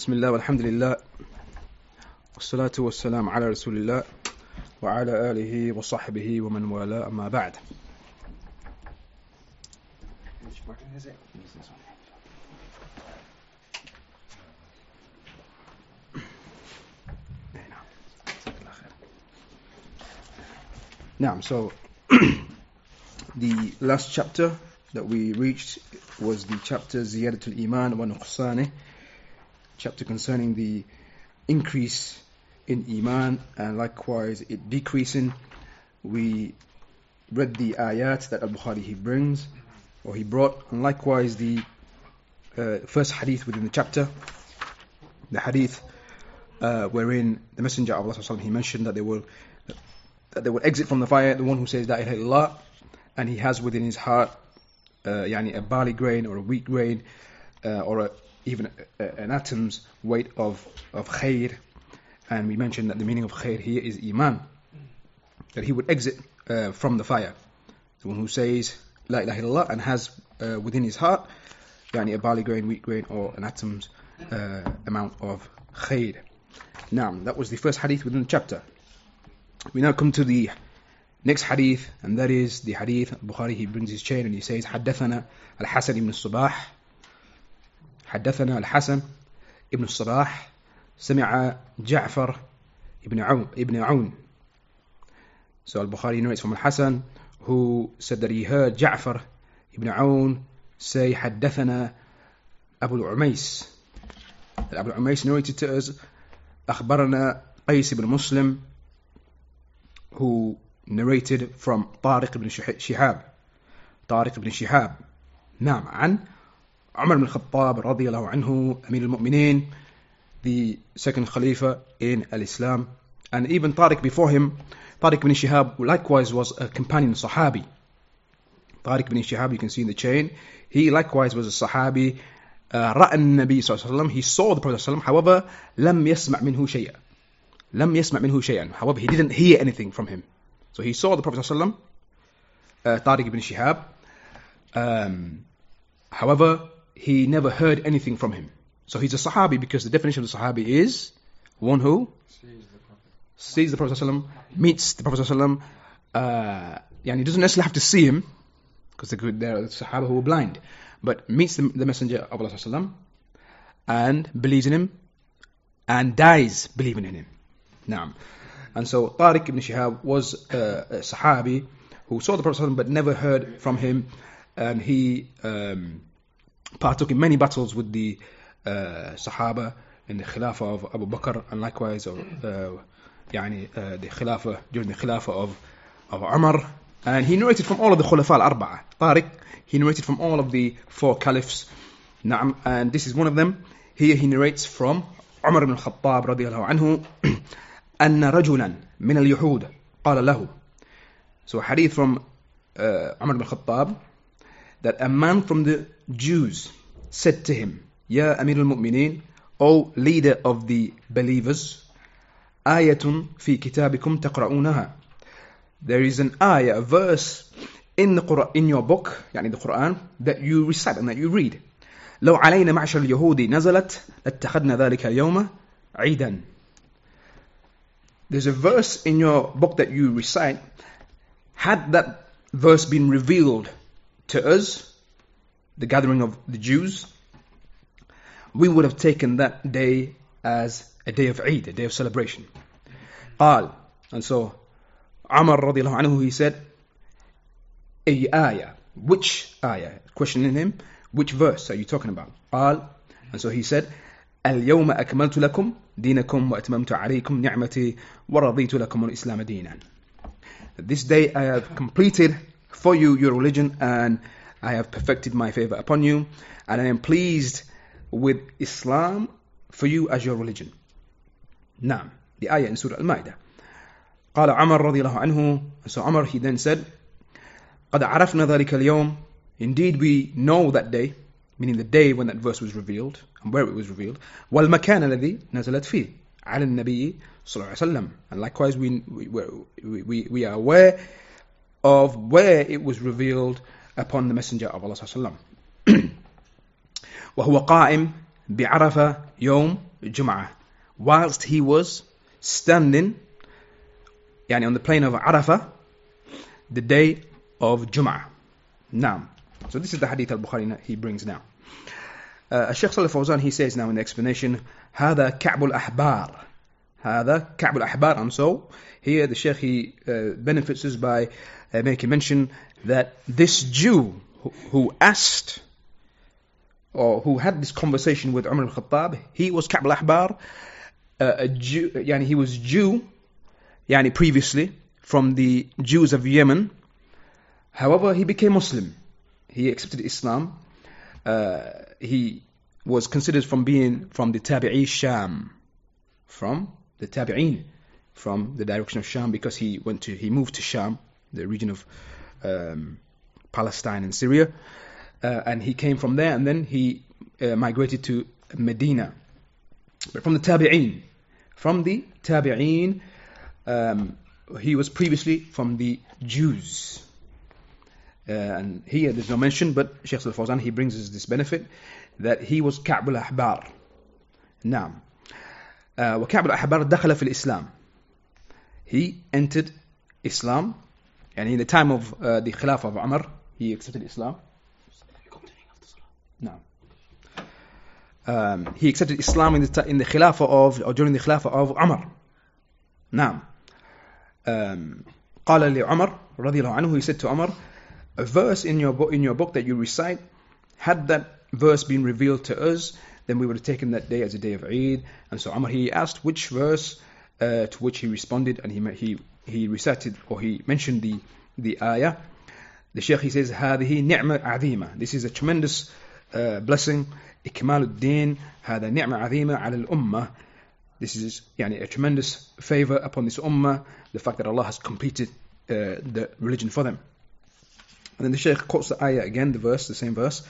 بسم الله والحمد لله والصلاة والسلام على رسول الله وعلى آله وصحبه ومن والاه أما بعد. Now, so the last chapter that we reached was the chapter Ziyadatul Iman Nuqsani, chapter concerning the increase in Iman and likewise it decreasing. We read the ayat that Al Bukhari he brings or he brought, and likewise the uh, first hadith within the chapter, the hadith uh, wherein the Messenger of Allah he mentioned that they will that they will exit from the fire the one who says La ilaha and he has within his heart uh, yani a barley grain or a wheat grain uh, or a, even a, a, an atom's weight of, of khair and we mentioned that the meaning of khair here is iman that he would exit uh, from the fire the one who says La ilaha illallah and has uh, within his heart yani a barley grain, wheat grain or an atom's uh, amount of khair now that was the first hadith within the chapter we now come to the next hadith, and that is the hadith Bukhari. He brings his chain and he says, حدثنا الحسن ibn الصباح حدثنا الحسن ibn الصباح سمع جعفر ibn عون ibn عون. So Al-Bukhari narrates from Al-Hasan who said that he heard Ja'far ibn Aun say حدثنا أبو العميس Abu al-Umays narrated to us أخبرنا قيس بن مسلم who narrated from طارق بن شهاب طارق بن شهاب نعم عن عمر بن الخطاب رضي الله عنه أمير المؤمنين the second Khalifa in Al-Islam and even Tariq before him Tariq bin Shihab likewise was a companion Sahabi Tariq bin Shihab you can see in the chain he likewise was a Sahabi uh, رأى النبي صلى الله عليه وسلم he saw the Prophet صلى الله عليه وسلم however لم يسمع منه شيئا لم يسمع منه شيئا however he didn't hear anything from him so he saw the Prophet ﷺ, uh, Tariq ibn Shihab. Um, however, he never heard anything from him. So he's a Sahabi because the definition of the Sahabi is one who sees the Prophet ﷺ, meets the Prophet ﷺ, uh, and he doesn't necessarily have to see him because there are Sahaba who are blind, but meets the, the Messenger of Allah ﷺ, and believes in him and dies believing in him. Now, and so Tariq ibn Shihab was uh, a Sahabi who saw the Prophet ﷺ but never heard from him. And he um, partook in many battles with the uh, Sahaba in the Khilafah of Abu Bakr and likewise of, uh, يعني, uh, the Khilafah during the Khilafah of, of Umar. And he narrated from all of the Khulafa al-Arba'a. Tariq, he narrated from all of the four caliphs. Na'am, and this is one of them. Here he narrates from Umar ibn al-Khattab radiallahu anhu أن رجلا من اليهود قال له So a hadith from uh, Umar ibn Khattab that a man from the Jews said to him, Ya Amir al-Mu'mineen, O leader of the believers, آية في كتابكم تقرؤونها. There is an ayah, a verse in the Quran, in your book, يعني the Quran, that you recite and that you read. لو علينا معشر اليهود نزلت لاتخذنا ذلك اليوم عيدا. There's a verse in your book that you recite. Had that verse been revealed to us, the gathering of the Jews, we would have taken that day as a day of Eid, a day of celebration. قال, and so Amr radiallahu anhu, he said, أي آية, which ayah? Questioning him, which verse are you talking about? قال, and so he said, اليوم أكملت لكم دينكم وأتممت عليكم نعمتي ورضيت لكم الإسلام دينا. This day I have completed for you your religion and I have perfected my favor upon you and I am pleased with Islam for you as your religion. نعم, the ayah in Surah Al-Ma'idah. قال عمر رضي الله عنه, so Umar he then said, قد عرفنا ذلك اليوم, indeed we know that day, meaning the day when that verse was revealed and where it was revealed والمكان الذي نزلت فيه على النبي صلى الله عليه وسلم and likewise we, we, we, we are aware of where it was revealed upon the messenger of Allah صلى الله عليه وسلم وهو قائم بعرفة يوم Jum'ah whilst he was standing يعني on the plain of Arafah the day of Jum'ah now so this is the hadith al-Bukhari he brings now uh, Sheikh Salih Fawzan he says now in the explanation هذا كعب الأحبار هذا كعب الأحبار and so here the Sheikh he uh, benefits us by uh, making mention that this Jew who asked or who had this conversation with Umar al-Khattab, he was Ka'b al-Ahbar, uh, a Jew, yani he was Jew, yani previously, from the Jews of Yemen. However, he became Muslim. He accepted Islam. Uh, he was considered from being from the Tabi'i Sham, from the Tabi'in, from the direction of Sham, because he went to he moved to Sham, the region of um, Palestine and Syria uh, and he came from there and then he uh, migrated to Medina but from the Tabi'in from the Tabi'een. Um, he was previously from the Jews. Uh, and here there's no mention, but Sheikh Al Fawzan he brings us this benefit that he was Ka'b al Ahbar. نعم. Uh, وكعب الأحبار دخل في الإسلام. He entered Islam, and in the time of uh, the Khilafah of Umar, he accepted Islam. No. Um, he accepted Islam in the, in the Khilafah of, or during the Khilafah of Umar. Now, um, قال لعمر رضي الله عنه, he said to Umar, a verse in your book, in your book that you recite, had that verse been revealed to us, then we would have taken that day as a day of Eid. And so Umar, he asked which verse, uh, to which he responded, and he, he, he recited or he mentioned the the ayah, the Shaykh he says, هذه نعمة عظيمة. This is a tremendous uh, blessing. إكمال الدين هذا نعمة عظيمة على الأمة. This is يعني a tremendous favor upon this ummah. The fact that Allah has completed uh, the religion for them. And then the Shaykh quotes the ayah again, the verse, the same verse,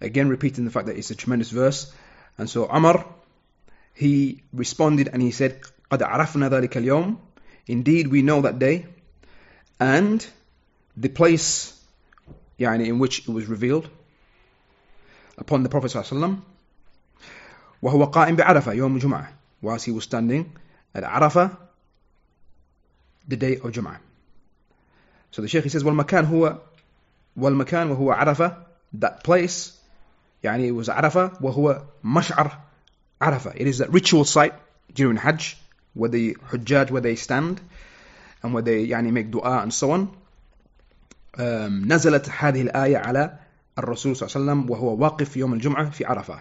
again repeating the fact that it's a tremendous verse. And so Umar, he responded and he said, قد عرفنا ذلك اليوم Indeed, we know that day and the place يعني, in which it was revealed upon the Prophet ﷺ وهو قائم بعرفة يوم الجمعة whilst he was standing at Arafah the day of Jum'ah. So the Shaykh he says والمكان هو والمكان وهو عرفة that place يعني it was عرفة وهو مشعر عرفة it is that ritual site during Hajj where the Hujjaj, where they stand, and where they يعني, make dua and so on. Um, نزلت هذه الآية على الرسول صلى الله عليه وسلم وهو واقف يوم الجمعة في عرفة.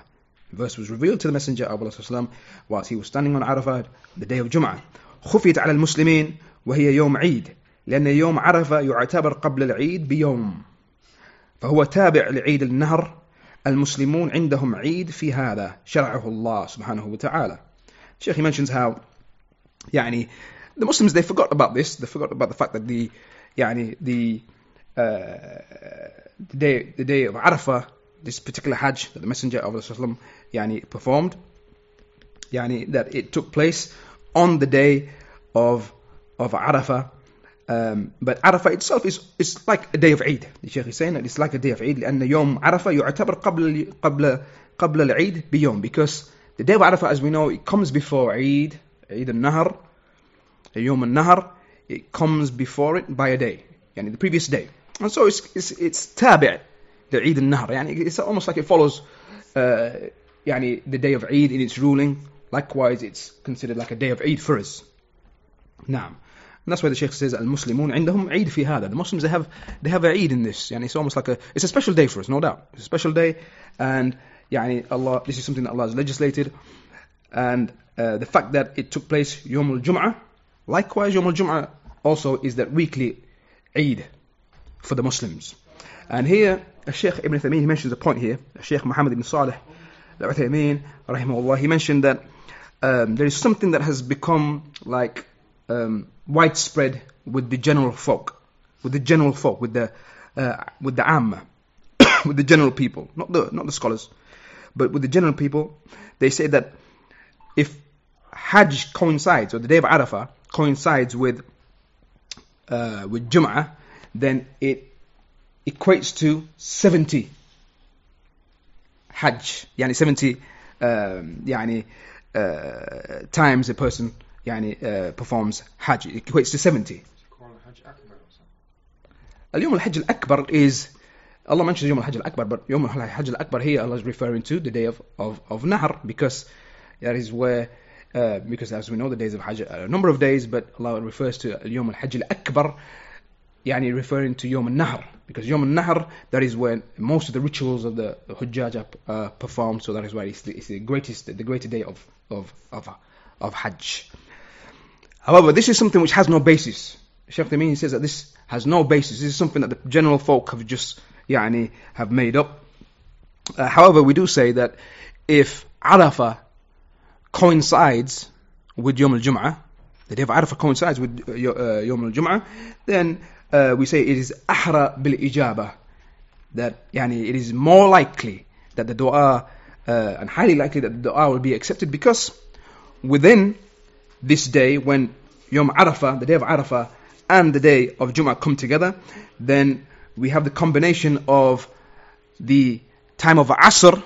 Verse was revealed to the Messenger of Allah وسلم whilst he was standing on عرفة the day of Jum'ah. خفيت على المسلمين وهي يوم عيد لأن يوم عرفة يعتبر قبل العيد بيوم فهو تابع لعيد النحر المسلمون عندهم عيد في هذا شرعه الله سبحانه وتعالى. Sheikh he mentions how يعني the Muslims they forgot about this they forgot about the fact that the يعني the uh, the day the day of Arafah, this particular Hajj that the Messenger of Allah yani, performed, yani, that it took place on the day of of Arafah. Um, but Arafah itself is is like a day of Eid. The Sheikh is saying that it's like a day of Eid لأن يوم عرفة يعتبر قبل قبل قبل العيد بيوم because the day of Arafah as we know it comes before Eid Eid al-Nahr يوم النهر it comes before it by a day يعني the previous day and so it's, it's, it's تابع لعيد النهر يعني it's almost like it follows uh, يعني the day of Eid in its ruling likewise it's considered like a day of Eid for us نعم and that's why the Sheikh says المسلمون عندهم عيد في هذا the Muslims they have they have a Eid in this يعني it's almost like a it's a special day for us no doubt it's a special day and يعني Allah this is something that Allah has legislated and uh, the fact that it took place Yom al Jum'ah. Likewise, Yom al Jum'ah also is that weekly Eid for the Muslims. And here, Sheikh Ibn Uthaymeen, he mentions a point here, Sheikh Muhammad Ibn Salih al Uthaymeen, rahimahullah, he mentioned that um, there is something that has become like um, widespread with the general folk, with the general folk, with the uh, with the Amma, with the general people, not the not the scholars, but with the general people, they say that if Hajj coincides or the day of Arafah coincides with uh, with Jum'ah, then it equates to 70 Hajj يعني 70 um, يعني uh, times a person يعني, uh, performs Hajj. It equates to 70. اليوم الحج الأكبر is Allah mentions يوم الحج الأكبر but يوم الحج الأكبر here Allah is referring to the day of, of, of Nahr because that is where uh, because as we know, the days of Hajj are a number of days, but Allah refers to Yom al-Hajj al-Akbar, yani referring to Yom al-Nahr, because Yom al-Nahr, that is when most of the rituals of the Hujjaj are uh, performed, so that is why it's the, it's the greatest, the greatest day of, of, of, of Hajj. However, this is something which has no basis. Sheikh Uthaymeen says that this has no basis. This is something that the general folk have just, yani, have made up. Uh, however, we do say that if Arafah coincides with Yom al-Jum'ah, the day of Arafah coincides with uh, uh Yom al-Jum'ah, then uh, we say it is ahra bil ijaba that yani, it is more likely that the dua uh, and highly likely that the dua will be accepted because within this day when Yom Arafah, the day of Arafah, and the day of Jum'ah come together, then we have the combination of the time of Asr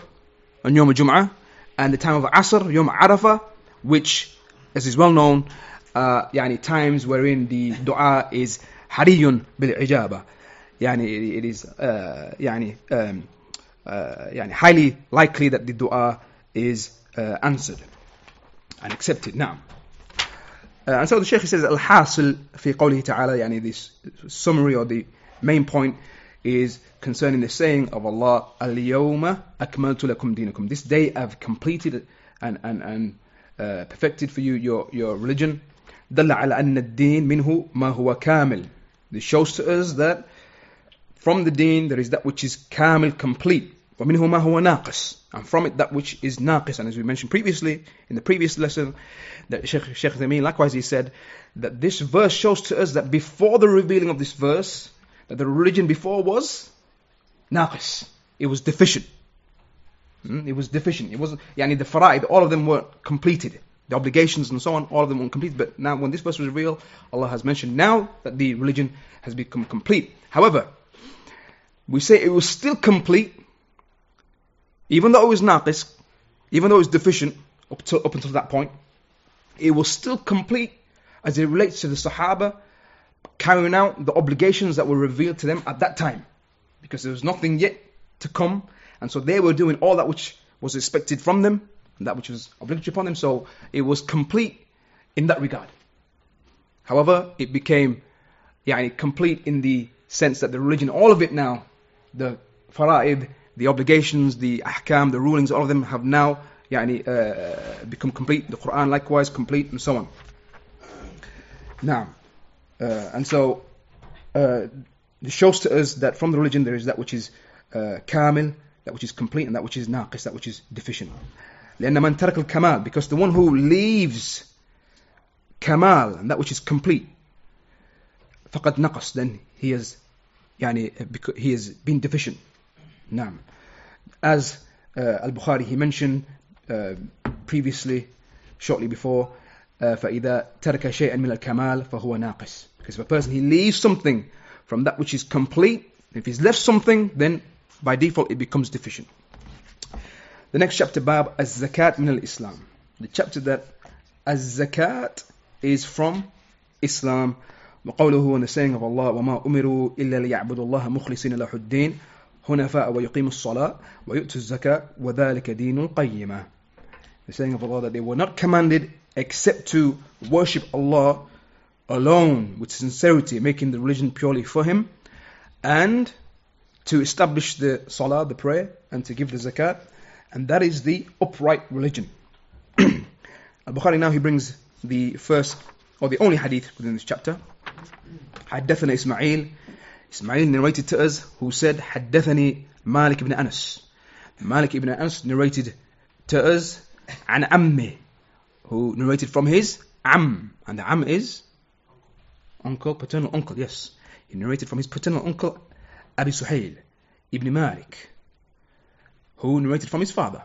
on Yom Jum'ah and the time of Asr, Yom Arafah, which, as is well known, uh, yani times wherein the dua is hariyun bil ijaba. Yani it is uh, yani, um, uh, yani highly likely that the dua is uh, answered and accepted. Now, uh, and so the Shaykh says, Al-Hasil fi qawlihi ta'ala, yani this summary or the main point is concerning the saying of Allah, Al-Yawma akmaltu lakum dinakum. This day I've completed and, and, and uh, perfected for you your, your religion. دل على أن الدين منه ما هو كامل. This shows to us that from the deen there is that which is kamil, complete. ومنه ما هو ناقص and from it that which is naqis and as we mentioned previously in the previous lesson that Sheikh, Sheikh Thameen likewise he said that this verse shows to us that before the revealing of this verse that the religion before was naqis. It was deficient. Hmm? it was deficient. It wasn't yani the fara'id all of them weren't completed. The obligations and so on all of them were complete but now when this verse was revealed Allah has mentioned now that the religion has become complete. However we say it was still complete even though it was naqis, even though it was deficient up, to, up until that point, it was still complete as it relates to the Sahaba carrying out the obligations that were revealed to them at that time. Because there was nothing yet to come, and so they were doing all that which was expected from them, and that which was obligatory upon them, so it was complete in that regard. However, it became yani, complete in the sense that the religion, all of it now, the fara'id, the obligations, the ahkam, the rulings, all of them have now يعني, uh, become complete. The Quran likewise complete and so on. Now, uh, and so uh, this shows to us that from the religion there is that which is uh, kamil, that which is complete, and that which is naqis, that which is deficient. لأن من ترك الكمال because the one who leaves kamal and that which is complete فقد نقص then he has يعني he has been deficient نعم as uh, Al-Bukhari he mentioned uh, previously shortly before uh, فإذا ترك شيئا من الكمال فهو ناقص because if a person he leaves something from that which is complete if he's left something then by default it becomes deficient the next chapter bab az-zakat min al-islam the chapter that az-zakat is from Islam وقوله and the saying of Allah وما أمروا إلا ليعبدوا الله مخلصين له الدين حنفاء ويقيم الصلاة ويؤتوا الزكاة وذلك دين القيمة The saying of Allah that they were not commanded except to worship Allah alone with sincerity, making the religion purely for Him, and to establish the salah, the prayer, and to give the zakat, and that is the upright religion. Al-Bukhari now he brings the first or the only hadith within this chapter. حدثنا إسماعيل Ismail narrated to us who said حدثني مالك ibn Anas Malik ibn Anas narrated to us عن عمه who narrated from his am and the am is uncle paternal uncle yes he narrated from his paternal uncle Abi Suhail ibn Malik who narrated from his father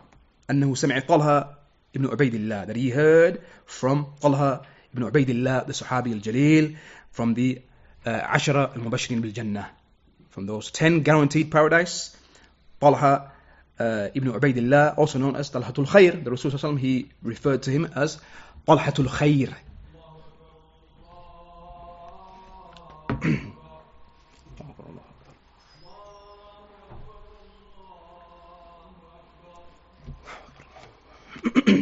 أنه سمع طلحة ibn Ubaidillah that he heard from طلحة ibn Ubaidillah the Sahabi al-Jalil from the عشرة المبشرين بالجنة from those 10 guaranteed paradise طلحة uh, Ibn Ubaidillah, also known as Talhatul Khair. The Rasul sallallahu he referred to him as Talhatul Khair.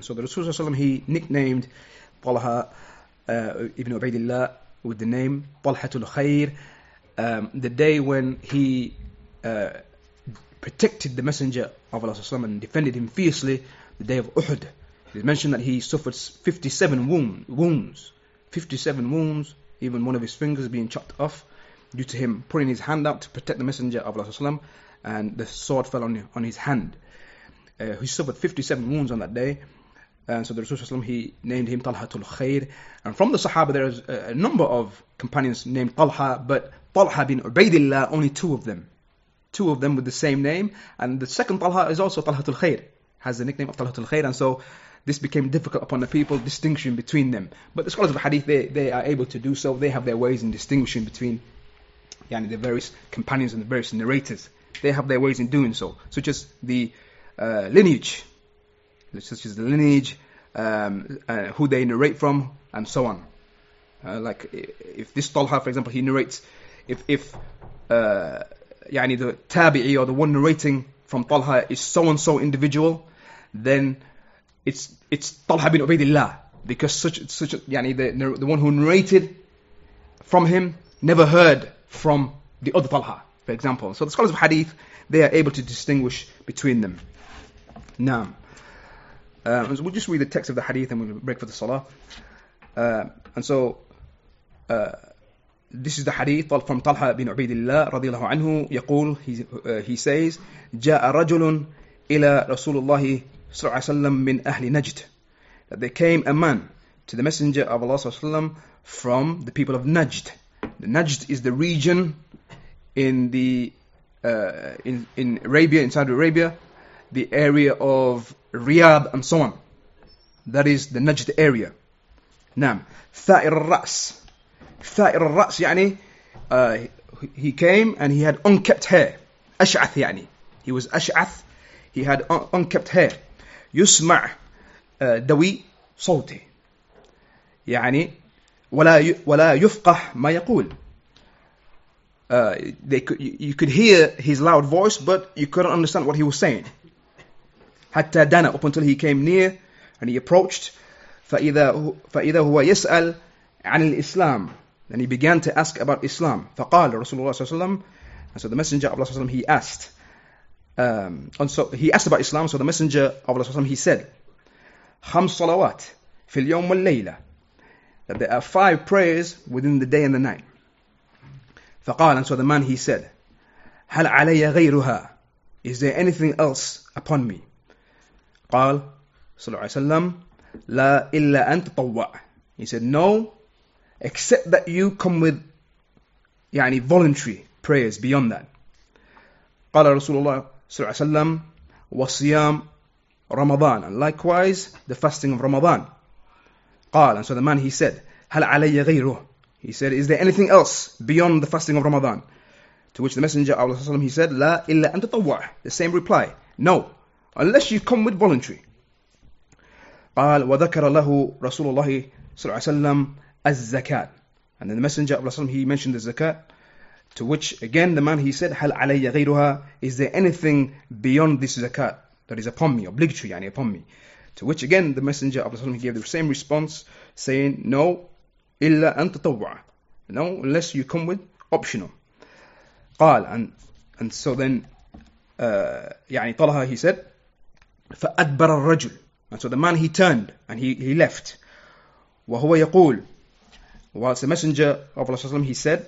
So the Rasul he nicknamed Talha uh, ibn Ubaidillah with the name Talhatul Khair um, the day when he uh, protected the Messenger of Allah and defended him fiercely, the day of Uhud. It is mentioned that he suffered 57 wound, wounds, 57 wounds, even one of his fingers being chopped off due to him putting his hand out to protect the Messenger of Allah and the sword fell on, on his hand. Uh, he suffered 57 wounds on that day. And so the Rasul he named him Talhatul Khair. And from the Sahaba there is a, a number of companions named Talha, but Talha bin Ubaidillah, only two of them. Two of them with the same name. And the second Talha is also Talhatul Khair, has the nickname of Talhatul Khair. And so this became difficult upon the people, distinction between them. But the scholars of Hadith, they, they are able to do so. They have their ways in distinguishing between yani, the various companions and the various narrators. They have their ways in doing so, such as the uh, lineage, such as the lineage, um, uh, who they narrate from, and so on. Uh, like if this Talha, for example, he narrates, if if uh, yani the tabi'i or the one narrating from Talha is so and so individual, then it's it's Talha bin Ubaidillah because such such yani the the one who narrated from him never heard from the other Talha, for example. So the scholars of Hadith they are able to distinguish between them. Now, uh, so we'll just read the text of the Hadith and we'll break for the Salah. Uh, and so. Uh, this is the hadith from Talha bin Ubaidillah رضي الله عنه يقول he, uh, he says جاء رجل إلى رسول الله صلى الله عليه وسلم من أهل نجد that there came a man to the messenger of Allah صلى الله عليه وسلم from the people of Najd the Najd is the region in the uh, in, in Arabia in Saudi Arabia the area of Riyadh and so on that is the Najd area نعم ثائر الرأس ثائر الرأس يعني uh, he came and he had unkept hair أشعث يعني he was أشعث he had un unkept hair يسمع uh, دوي صوته يعني ولا ولا يفقه ما يقول uh, they could, you could hear his loud voice but you couldn't understand what he was saying حتى دنا up until he came near and he approached فإذا فإذا هو يسأل عن الإسلام then he began to ask about Islam. فقال رسول الله صلى الله عليه وسلم and so the messenger of Allah صلى الله عليه وسلم he asked um, and so he asked about Islam so the messenger of Allah صلى الله عليه وسلم he said خمس صلوات في اليوم والليلة that there are five prayers within the day and the night فقال and so the man he said هل علي غيرها is there anything else upon me قال صلى الله عليه وسلم لا إلا أن تطوع he said no except that you come with يعني voluntary prayers beyond that قال رسول الله صلى الله عليه وسلم وصيام رمضان and likewise the fasting of Ramadan قال and so the man he said هل علي غيره He said, Is there anything else beyond the fasting of Ramadan? To which the Messenger of Allah he said, La illa an The same reply. No, unless you come with voluntary. قال وذكر له رسول الله صلى الله عليه وسلم الزكاة. And then the messenger of Allah he mentioned the zakat to which again the man he said هل علي غيرها is there anything beyond this zakat that is upon me obligatory يعني upon me? To which again the messenger of Allah he gave the same response saying no إلا أن تطوع no unless you come with optional. قال and and so then uh, يعني طلحة he said فأدبر الرجل and so the man he turned and he, he left. وهو يقول whilst the messenger of Allah he said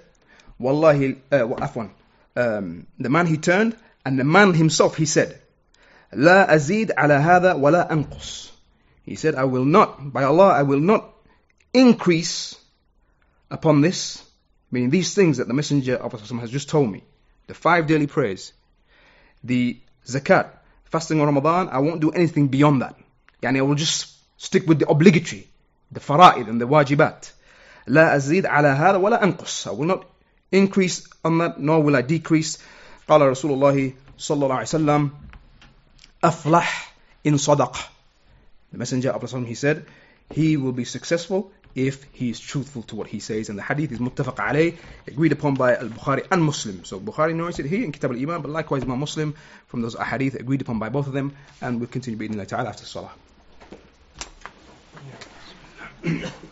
Wallahi uh, um, the man he turned and the man himself he said لا أزيد على هذا ولا أنقص he said I will not by Allah I will not increase upon this meaning these things that the messenger of Allah has just told me the five daily prayers the zakat fasting on Ramadan I won't do anything beyond that يعني I will just stick with the obligatory the fara'id and the wajibat لا أزيد على هذا ولا أنقص I will not increase on that nor will I decrease قال رسول الله صلى الله عليه وسلم أفلح إن صدق the messenger of Allah he said he will be successful if he is truthful to what he says. And the hadith is muttafaq alayh agreed upon by al-Bukhari and Muslim. So Bukhari narrated here in Kitab al-Iman but likewise Imam Muslim from those hadith agreed upon by both of them and we'll continue reading ta'ala after salah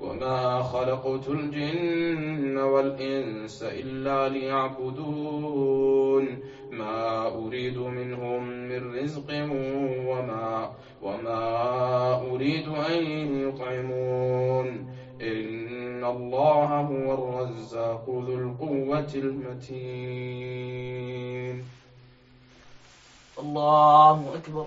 وما خلقت الجن والإنس إلا ليعبدون ما أريد منهم من رزق وما وما أريد أن يطعمون إن الله هو الرزاق ذو القوة المتين. الله أكبر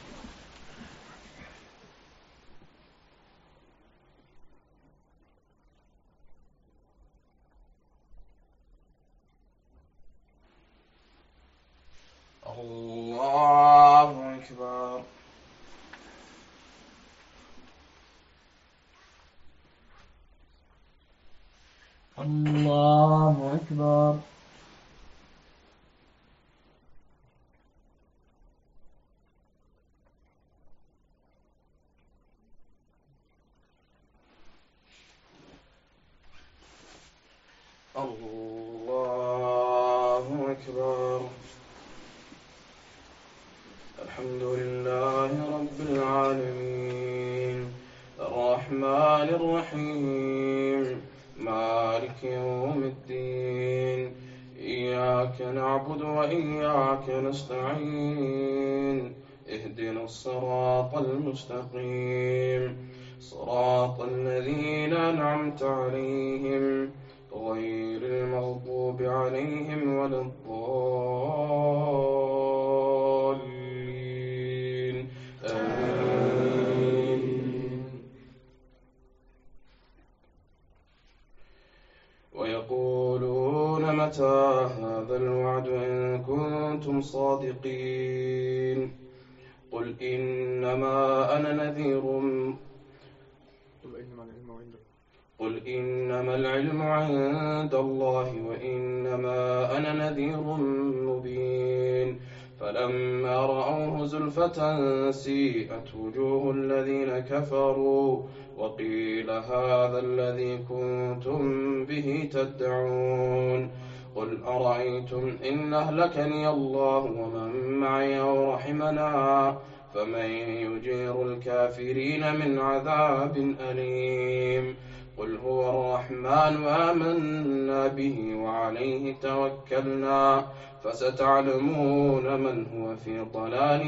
تدعون. قل أرأيتم إن أهلكني الله ومن معي أو رحمنا فمن يجير الكافرين من عذاب أليم. قل هو الرحمن آمنا به وعليه توكلنا فستعلمون من هو في ضلال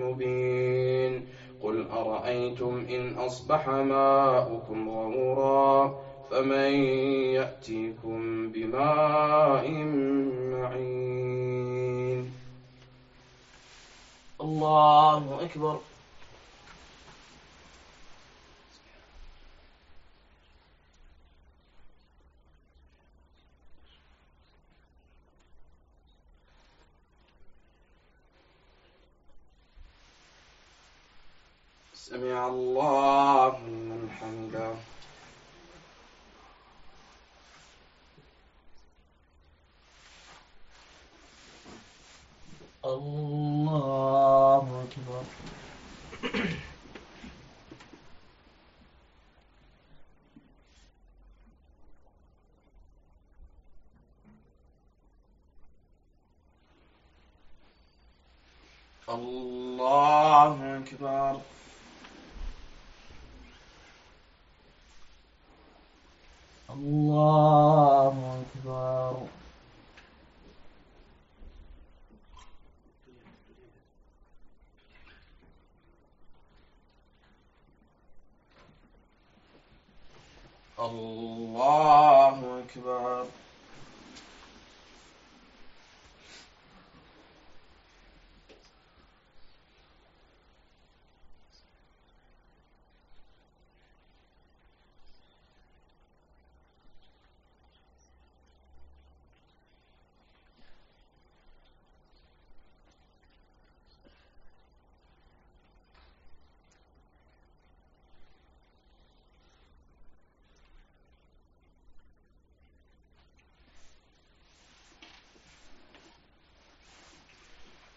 مبين. قل أرأيتم إن أصبح ماؤكم غورا فمن يأتيكم بماء معين. الله أكبر. سمع الله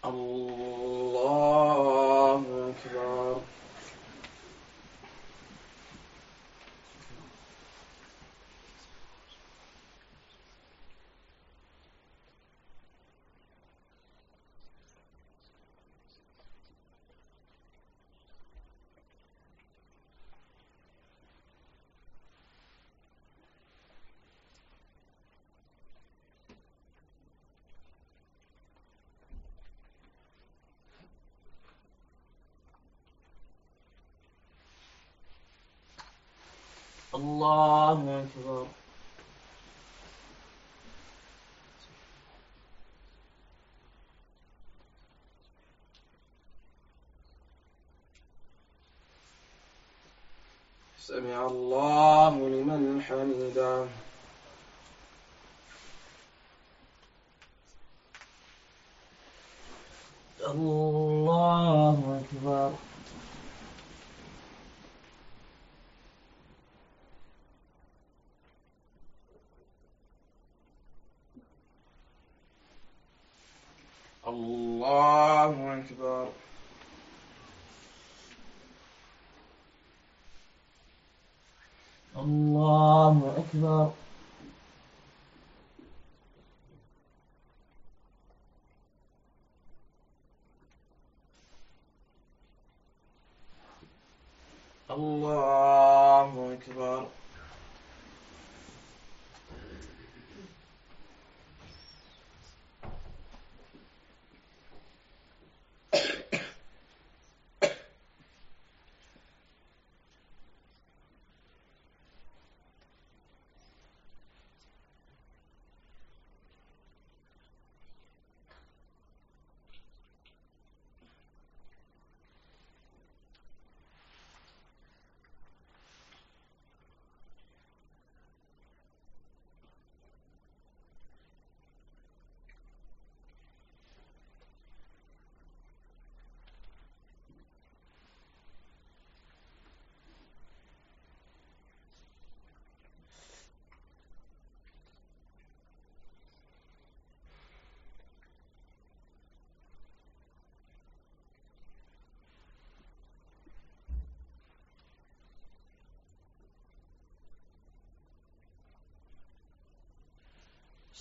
الله الله أكبر. سمع الله لمن حمده. 啊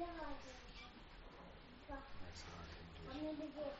Thank you.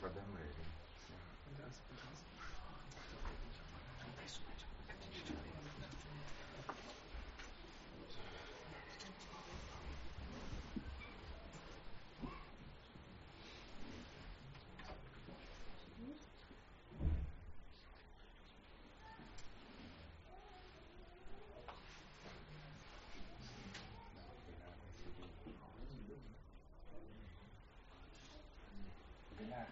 For them already. Yeah.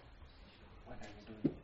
What are you doing?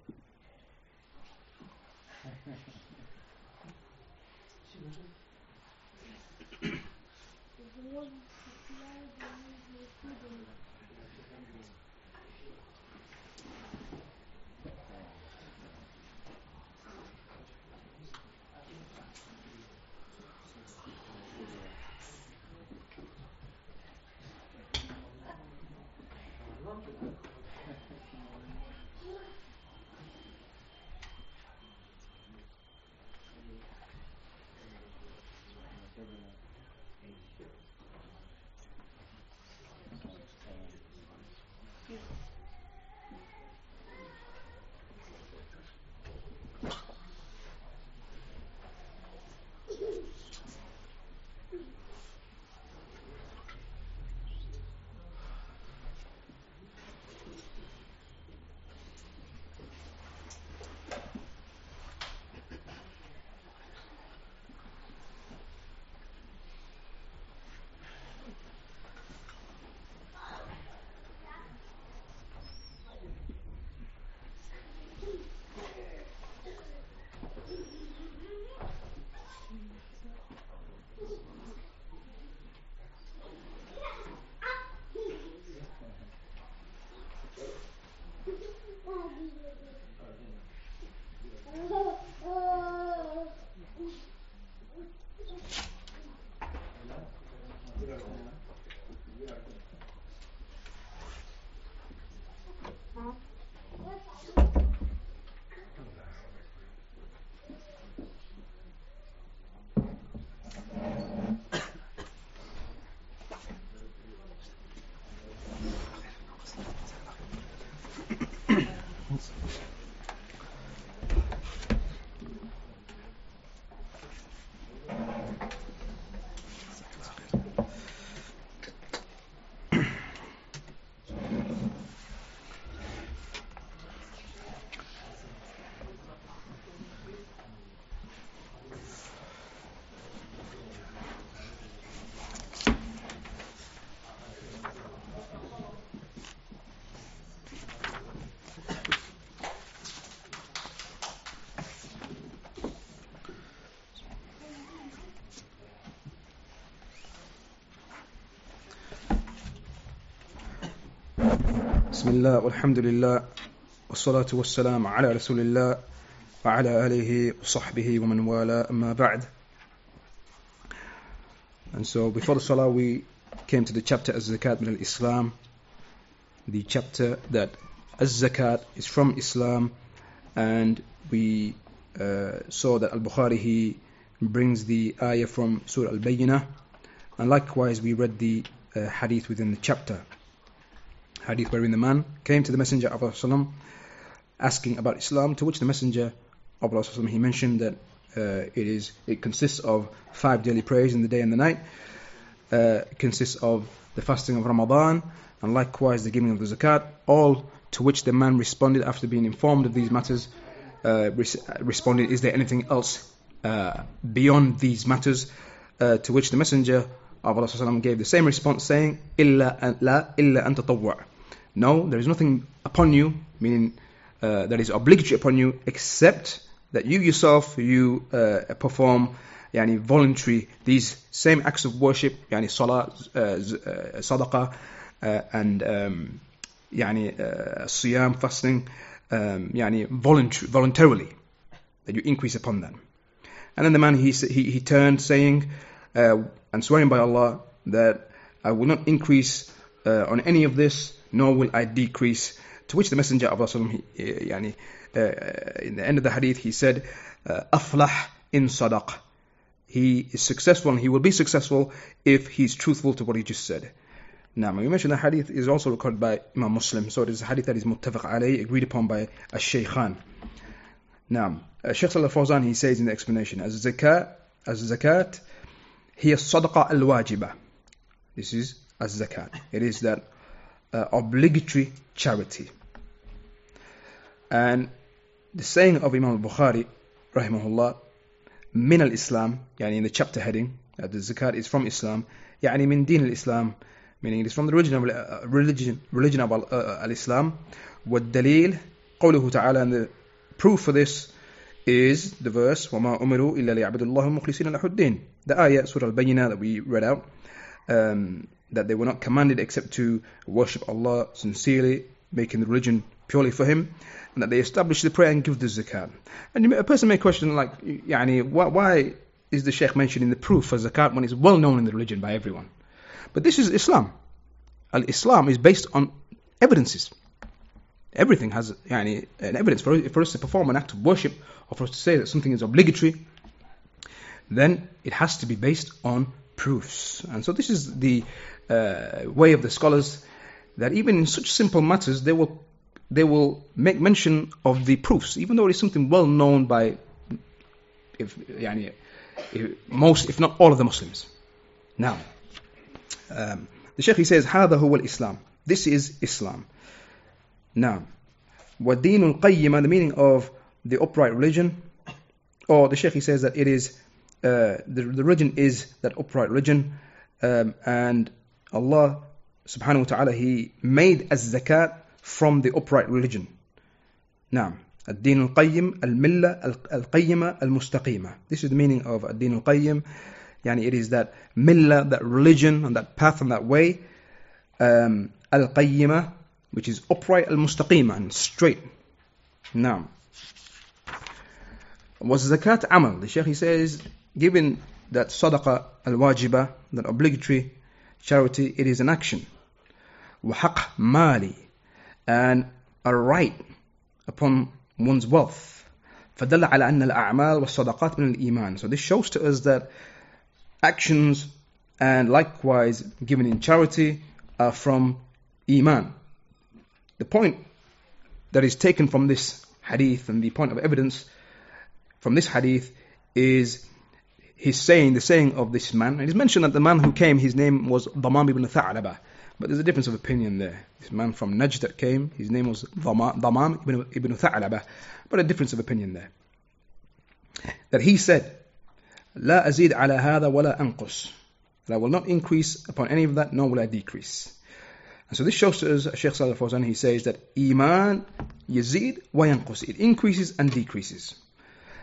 بسم الله والحمد لله والصلاة والسلام على رسول الله وعلى آله وصحبه ومن والاه أما بعد And so before the Salah we came to the chapter Az-Zakat min al-Islam the chapter that Az-Zakat is from Islam and we uh, saw that Al-Bukhari he brings the ayah from Surah Al-Bayyinah and likewise we read the uh, hadith within the chapter hadith wherein the man came to the Messenger of Allah asking about Islam, to which the Messenger of Allah he mentioned that uh, it is it consists of five daily prayers in the day and the night, uh, consists of the fasting of Ramadan, and likewise the giving of the zakat. All to which the man responded after being informed of these matters. Uh, res- responded, "Is there anything else uh, beyond these matters?" Uh, to which the Messenger of Allah gave the same response, saying, "Illa an la illa an tatawwa." No, there is nothing upon you, meaning uh, that is obligatory upon you, except that you yourself you uh, perform yani voluntary these same acts of worship, yani salah, uh, uh, sadaqah, uh, and um, yani uh, siyam, fasting, um, yani voluntary, voluntarily, that you increase upon them. And then the man he he, he turned, saying and swearing by Allah that I will not increase on any of this, nor will I decrease. To which the Messenger of Allah, he, eh, yani, uh, in the end of the hadith, he said, uh, Aflah in sadaq. He is successful and he will be successful if he is truthful to what he just said. Now, we mentioned the hadith is also recorded by Imam Muslim, so it is a hadith that is muttafaq alayh, agreed upon by a shaykhan. Now, uh, Sheikh Salih Fawzan, he says in the explanation, as zakat, as zakat, sadak al-wajibah. This is as zakat. It is that uh, obligatory charity. And the saying of Imam al-Bukhari, rahimahullah, min al-Islam, yani in the chapter heading, that the zakat is from Islam, يعني من دين الإسلام, meaning it is from the religion of uh, religion religion of al- uh, al-Islam. والدليل قوله تعالى, and the proof for this is the verse وما أمروا إلا ليعبدوا الله مخلصين له الدين. The ayah, Surah Al-Bayyinah that we read out, um, that they were not commanded except to worship Allah sincerely, making the religion purely for Him, and that they establish the prayer and give the zakat. And a person may question, like, yani, why, why is the Sheikh mentioning the proof for zakat when it's well known in the religion by everyone? But this is Islam. Al Islam is based on evidences. Everything has yani, an evidence for, for us to perform an act of worship or for us to say that something is obligatory, then it has to be based on proofs. And so this is the uh, way of the scholars that even in such simple matters they will they will make mention of the proofs, even though it is something well known by if, yani, if most, if not all of the Muslims. Now, um, the Sheikh he says, هذا هو الإسلام. This is Islam. Now, والدين القيمة, the meaning of the upright religion, or the Sheikh he says that it is, uh, the, the religion is that upright religion, um, and Allah subhanahu wa ta'ala, He made as-zakat from the upright religion. Now, الدين القيم الملة القيمة المستقيمة. This is the meaning of الدين القيم. Yani it is that millah, that religion, and that path and that way. Um, القيمة, which is upright, المستقيمة, and straight. Now, was zakat amal? The Sheikh he says, given that sadaqah al-wajiba, that obligatory charity, it is an action. وحق mali, and a right upon one's wealth. فدل على أن الأعمال والصدقات من الإيمان. So this shows to us that actions and likewise given in charity are from Iman. The point that is taken from this hadith and the point of evidence from this hadith is his saying, the saying of this man. And it's mentioned that the man who came, his name was Damam ibn Tha'labah. But there's a difference of opinion there. This man from Najd that came, his name was Damam ibn, ibn Tha'labah. But a difference of opinion there. That he said, لا أزيد على هذا ولا أنقص. That I will not increase upon any of that, nor will I decrease. And so this shows to us, Shaykh Salih Fawzan, he says that Iman yazid wa yanqus. It increases and decreases.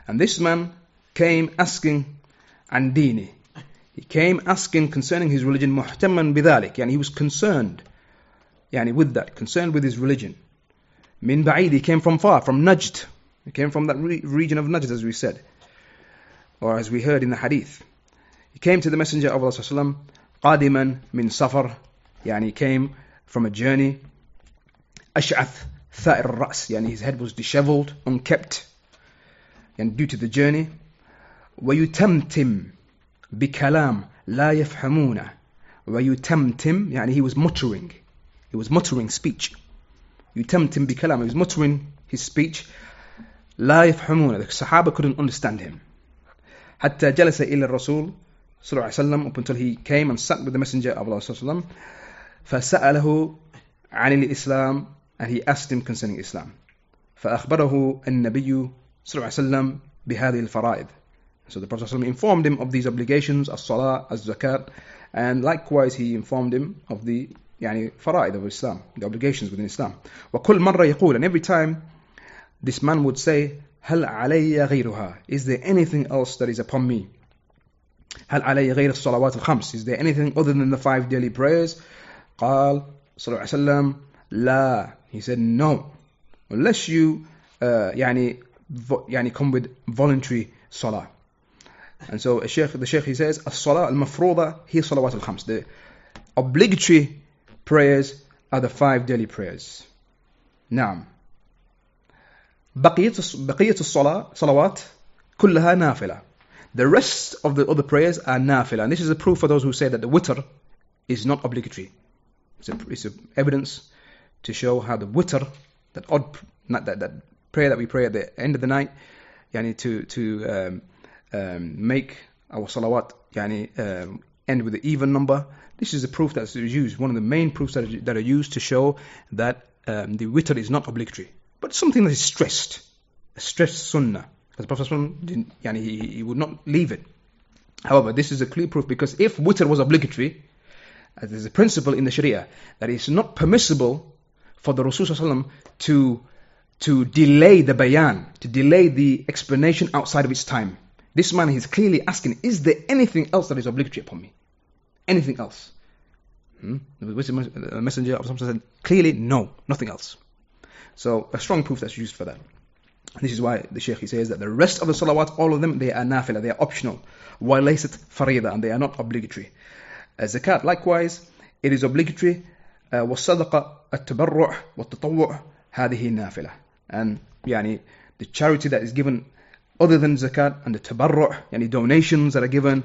And this man came asking an dini. He came asking concerning his religion muhtamman bidhalik. And he was concerned يعني with that concerned with his religion من بعيد he came from far from Najd he came from that re- region of Najd as we said or as we heard in the hadith he came to the messenger of Allah صلى الله عليه وسلم قادما من سفر يعني he came from a journey أشعث ثائر الرأس يعني his head was disheveled unkept يعني due to the journey ويتمتم بكلام لا يفهمونه ويتمتم يعني he was muttering he was muttering speech يتمتم بكلام he was muttering his speech لا يفهمونه the Sahaba couldn't understand him حتى جلس إلى الرسول صلى الله عليه وسلم up until he came and sat with the messenger of Allah صلى الله عليه وسلم فسأله عن الإسلام and he asked him concerning Islam فأخبره النبي صلى الله عليه وسلم بهذه الفرائض So the Prophet ﷺ informed him of these obligations, as-salah, as-zakat, and likewise he informed him of the يعني فرائض of Islam, the obligations within Islam. وكل مرة يقول, and every time this man would say, هل علي غيرها? Is there anything else that is upon me? هل علي غير الصلوات الخمس? Is there anything other than the five daily prayers? قال صلى الله عليه وسلم لا. He said no. Unless you uh, يعني يعني come with voluntary salah. And so Sheikh, the Sheikh he says, الصلاة المفروضة هي صلوات الخمس. The obligatory prayers are the five daily prayers. نعم. بقية بقية الصلاة صلوات كلها نافلة. The rest of the other prayers are nafila. And this is a proof for those who say that the witr is not obligatory. It's a, it's a evidence to show how the witr, that odd, not that, that prayer that we pray at the end of the night, yani to, to um, um, make our salawat yani, um, end with an even number. This is a proof that's used, one of the main proofs that are, that are used to show that um, the witr is not obligatory, but something that is stressed, a stressed sunnah. Because the Prophet didn't, yani, he, he would not leave it. However, this is a clear proof because if witr was obligatory, uh, there's a principle in the Sharia that it's not permissible for the Rasul to to delay the bayan, to delay the explanation outside of its time. This man is clearly asking, is there anything else that is obligatory upon me? Anything else? Hmm? The messenger of something said, clearly, no, nothing else. So, a strong proof that's used for that. This is why the Shaykh he says that the rest of the salawat, all of them, they are nafila, they are optional. وَلَيْسَتْ farida, and they are not obligatory. Uh, zakat, likewise, it is obligatory. Uh, والصدقة التبرع والتطوع هذه نافلة. And يعني, the charity that is given other than zakat and the tabarru' yani donations that are given,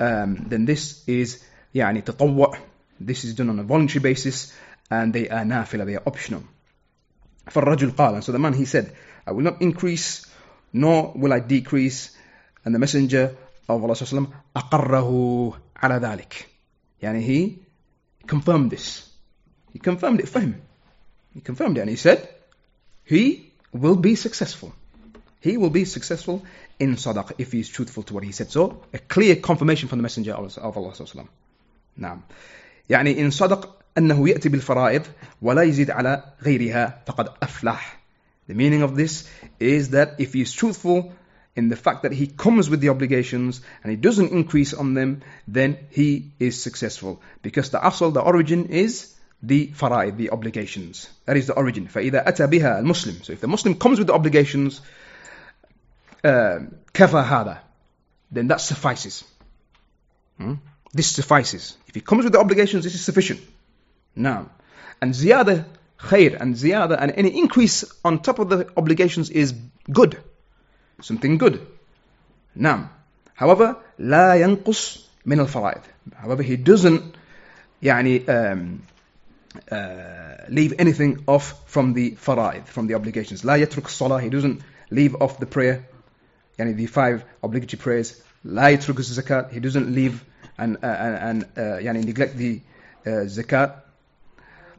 um, then this is يعني تطوع. This is done on a voluntary basis and they are nafila, they are optional. فالرجل قال, and so the man he said, I will not increase nor will I decrease. And the messenger of Allah وسلم, أقره على ذلك. يعني he confirmed this. He confirmed it for him. He confirmed it and he said, he will be successful. He will be successful in sadaqah if he is truthful to what he said. So, a clear confirmation from the Messenger of Allah وسلم. نعم. يعني إن صدق أنه يأتي بالفرائض ولا يزيد على غيرها فقد أفلح. The meaning of this is that if he is truthful in the fact that he comes with the obligations and he doesn't increase on them, then he is successful. Because the asl, the origin is the fara'id, the obligations. That is the origin. فَإِذَا أَتَى بِهَا الْمُسْلِم So if the Muslim comes with the obligations, كَفَى هَذَا Then that suffices. Hmm? This suffices. If he comes with the obligations, this is sufficient. Now, and ziyada khair and ziyada and any increase on top of the obligations is good. Something good. Now, however, لا ينقص من الفرائض. However, he doesn't يعني um, uh, leave anything off from the fara'id, from the obligations. لا يترك الصلاة. He doesn't leave off the prayer. يعني the five obligatory prayers. لا يترك الزكاة. He doesn't leave and, uh, and uh, يعني neglect the uh, zakat.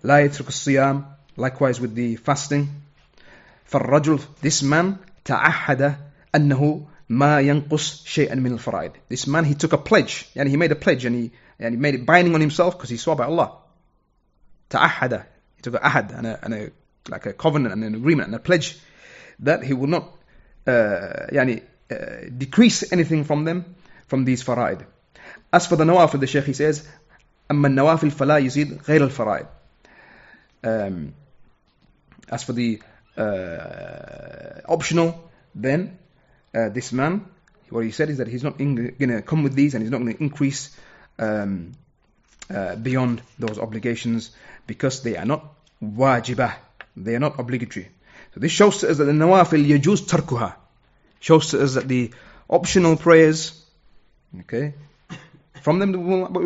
لا يترك الصيام. Likewise with the fasting. فالرجل, this man, تعهد أنه ما ينقص شيئا من الفرائض. This man, he took a pledge. يعني he made a pledge and he, and he made it binding on himself because he swore by Allah. تعهد. He took an ahad and a, and a, like a covenant and an agreement and a pledge that he will not uh, يعني, uh, decrease anything from them, from these fara'id. As for the nawafil, the Shaykh he says, أما النوافل فلا يزيد غير الفرائض. um, as for the uh, optional, then uh, this man, what he said is that he's not going to come with these and he's not going to increase um, uh, beyond those obligations because they are not wajibah, they are not obligatory. This shows us that the nawafil yajuz tarkuha, shows us that the optional prayers, okay, from them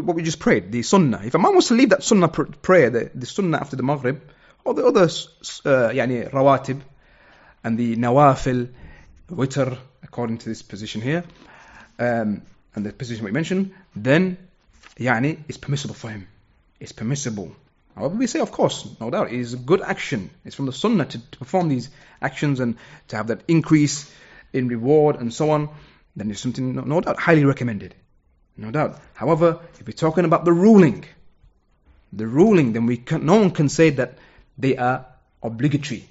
what we just prayed, the sunnah. If a man wants to leave that sunnah pr- prayer, the, the sunnah after the maghrib, or the other uh, yani rawatib, and the nawafil, witr, according to this position here, um, and the position we mentioned, then yani it's permissible for him. It's permissible. However, we say, of course, no doubt, it is a good action. It's from the sunnah to, to perform these actions and to have that increase in reward and so on. Then it's something, no, no doubt, highly recommended. No doubt. However, if we're talking about the ruling, the ruling, then we can, no one can say that they are obligatory.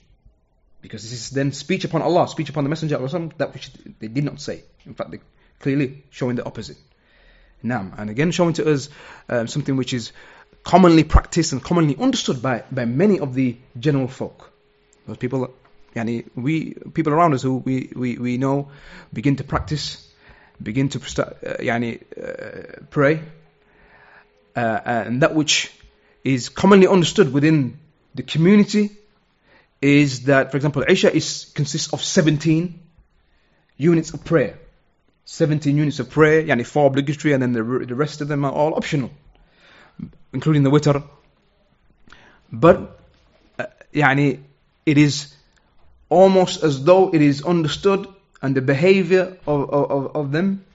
Because this is then speech upon Allah, speech upon the Messenger of Allah, that which they did not say. In fact, they clearly showing the opposite. Now, and again showing to us um, something which is commonly practiced and commonly understood by, by many of the general folk. Those people, yani we people around us who we, we, we know begin to practice, begin to uh, yani, uh, pray, uh, and that which is commonly understood within the community is that, for example, Isha is consists of 17 units of prayer. 17 units of prayer, yani four obligatory, and then the, the rest of them are all optional, including the witr. But, uh, yani, it is almost as though it is understood, and the behavior of, of, of them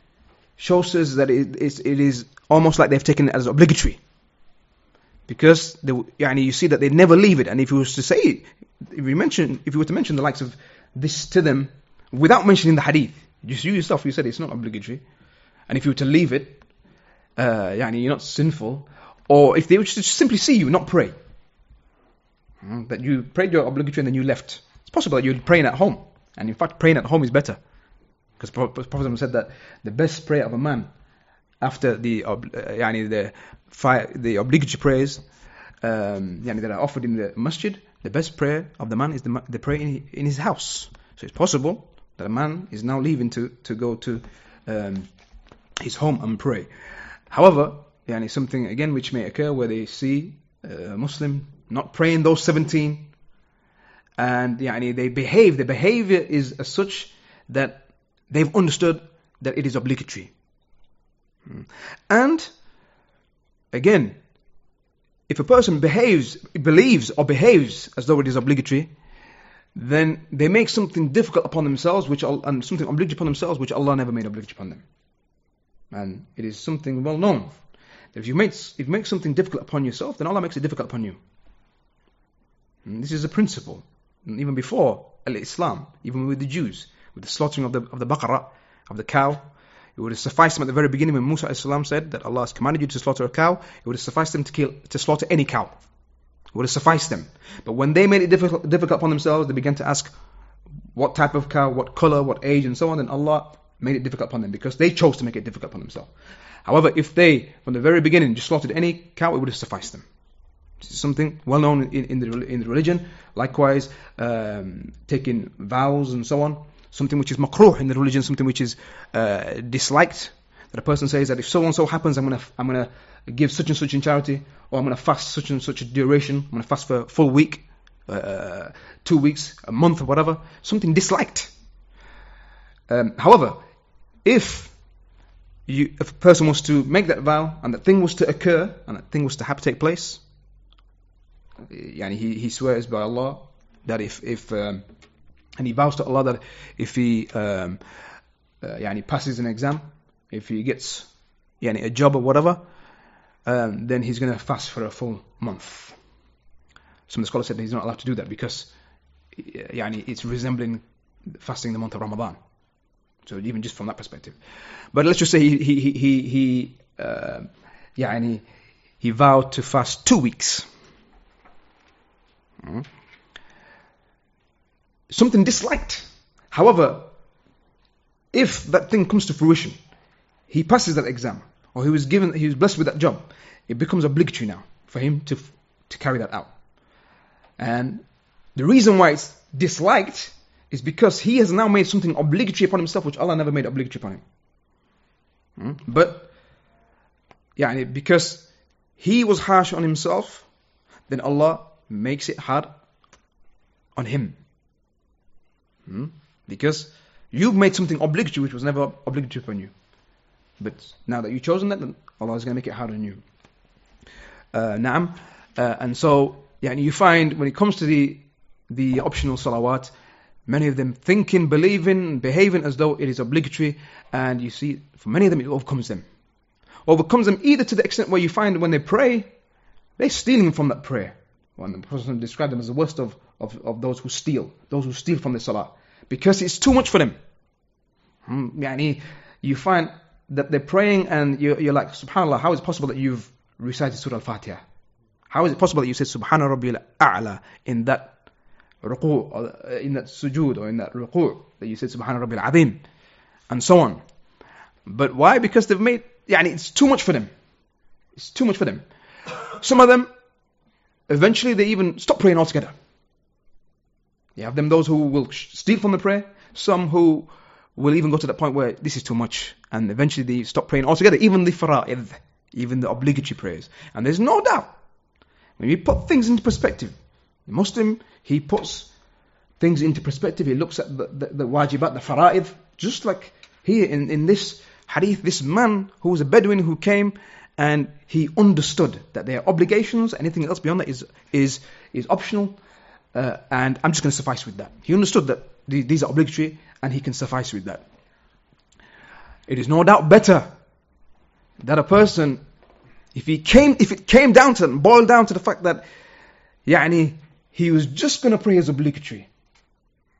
shows us that it is, it is almost like they've taken it as obligatory. Because they, yani, you see that they never leave it, and if you was to say, if you mention, if you were to mention the likes of this to them, without mentioning the hadith, just you yourself, you said it's not obligatory. And if you were to leave it, uh, yani you're not sinful. Or if they would just simply see you not pray. Hmm, that you prayed your obligatory and then you left. It's possible that you're praying at home. And in fact, praying at home is better. Because Prophet said that the best prayer of a man after the uh, yani the the obligatory prayers um, yani that are offered in the masjid, the best prayer of the man is the, the prayer in, in his house. So it's possible that a man is now leaving to, to go to um, his home and pray. However, yani something again which may occur where they see a Muslim not praying those 17 and yani they behave, the behavior is as such that they've understood that it is obligatory. Hmm. And again, if a person behaves, believes or behaves as though it is obligatory, then they make something difficult upon themselves, which and something obligatory upon themselves, which Allah never made obligatory upon them. And it is something well known if you make if you make something difficult upon yourself, then Allah makes it difficult upon you. And this is a principle, and even before Islam, even with the Jews, with the slaughtering of the of the baqarah, of the cow, it would have sufficed them at the very beginning when Musa said that Allah has commanded you to slaughter a cow. It would have sufficed them to kill to slaughter any cow It would have sufficed them. But when they made it difficult, difficult upon themselves, they began to ask what type of cow, what color, what age, and so on. And Allah made it difficult upon them because they chose to make it difficult upon themselves. However, if they, from the very beginning, just slaughtered any cow, it would have sufficed them. This is something well known in, in, the, in the religion. Likewise, um, taking vows and so on. Something which is makruh in the religion, something which is uh, disliked. That a person says that if so and so happens, I'm gonna I'm gonna give such and such in charity, or I'm going to fast such and such a duration, I'm going to fast for a full week, uh, two weeks, a month, or whatever, something disliked. Um, however, if you, if a person was to make that vow and that thing was to occur and that thing was to have to take place, yani he, he swears by Allah that if, if um, and he vows to Allah that if he um, uh, yani passes an exam, if he gets yani a job or whatever, um, then he's going to fast for a full month. Some of the scholars said he's not allowed to do that because yani, it's resembling fasting the month of Ramadan. So even just from that perspective. But let's just say he, he, he, he, uh, he vowed to fast two weeks. Hmm. Something disliked. However, if that thing comes to fruition, he passes that exam, or he was given, he was blessed with that job, it becomes obligatory now for him to to carry that out. And the reason why it's disliked is because he has now made something obligatory upon himself which Allah never made obligatory upon him. Hmm? But, yeah, because he was harsh on himself, then Allah makes it hard on him. Hmm? Because you've made something obligatory which was never obligatory upon you. But now that you've chosen that, then Allah is going to make it hard on you. Uh, Naam. Uh, and so, yeah, and you find when it comes to the the optional salawat, many of them thinking, believing, behaving as though it is obligatory, and you see, for many of them, it overcomes them. Overcomes them either to the extent where you find when they pray, they're stealing from that prayer. When the Prophet described them as the worst of, of, of those who steal, those who steal from the salah, because it's too much for them. Hmm, you find that they're praying and you're, you're like, subhanAllah, how is it possible that you've recited Surah Al-Fatiha? How is it possible that you said Subhana Rabbil A'la in that ruku, in that sujood, or in that ruku, that you said Subhana Rabbil Azim, and so on. But why? Because they've made, yani, it's too much for them. It's too much for them. Some of them, eventually they even stop praying altogether. You have them, those who will steal from the prayer, some who will even go to the point where this is too much, and eventually they stop praying altogether, even the fara'id, even the obligatory prayers. And there's no doubt, when you put things into perspective, the Muslim, he puts things into perspective, he looks at the, the, the wajibat, the fara'id, just like here in, in this hadith, this man who was a Bedouin who came and he understood that there are obligations, anything else beyond that is, is, is optional, uh, and I'm just going to suffice with that. He understood that these are obligatory, and he can suffice with that. It is no doubt better that a person, if he came, if it came down to boiled down to the fact that, yani, he was just going to pray as obligatory,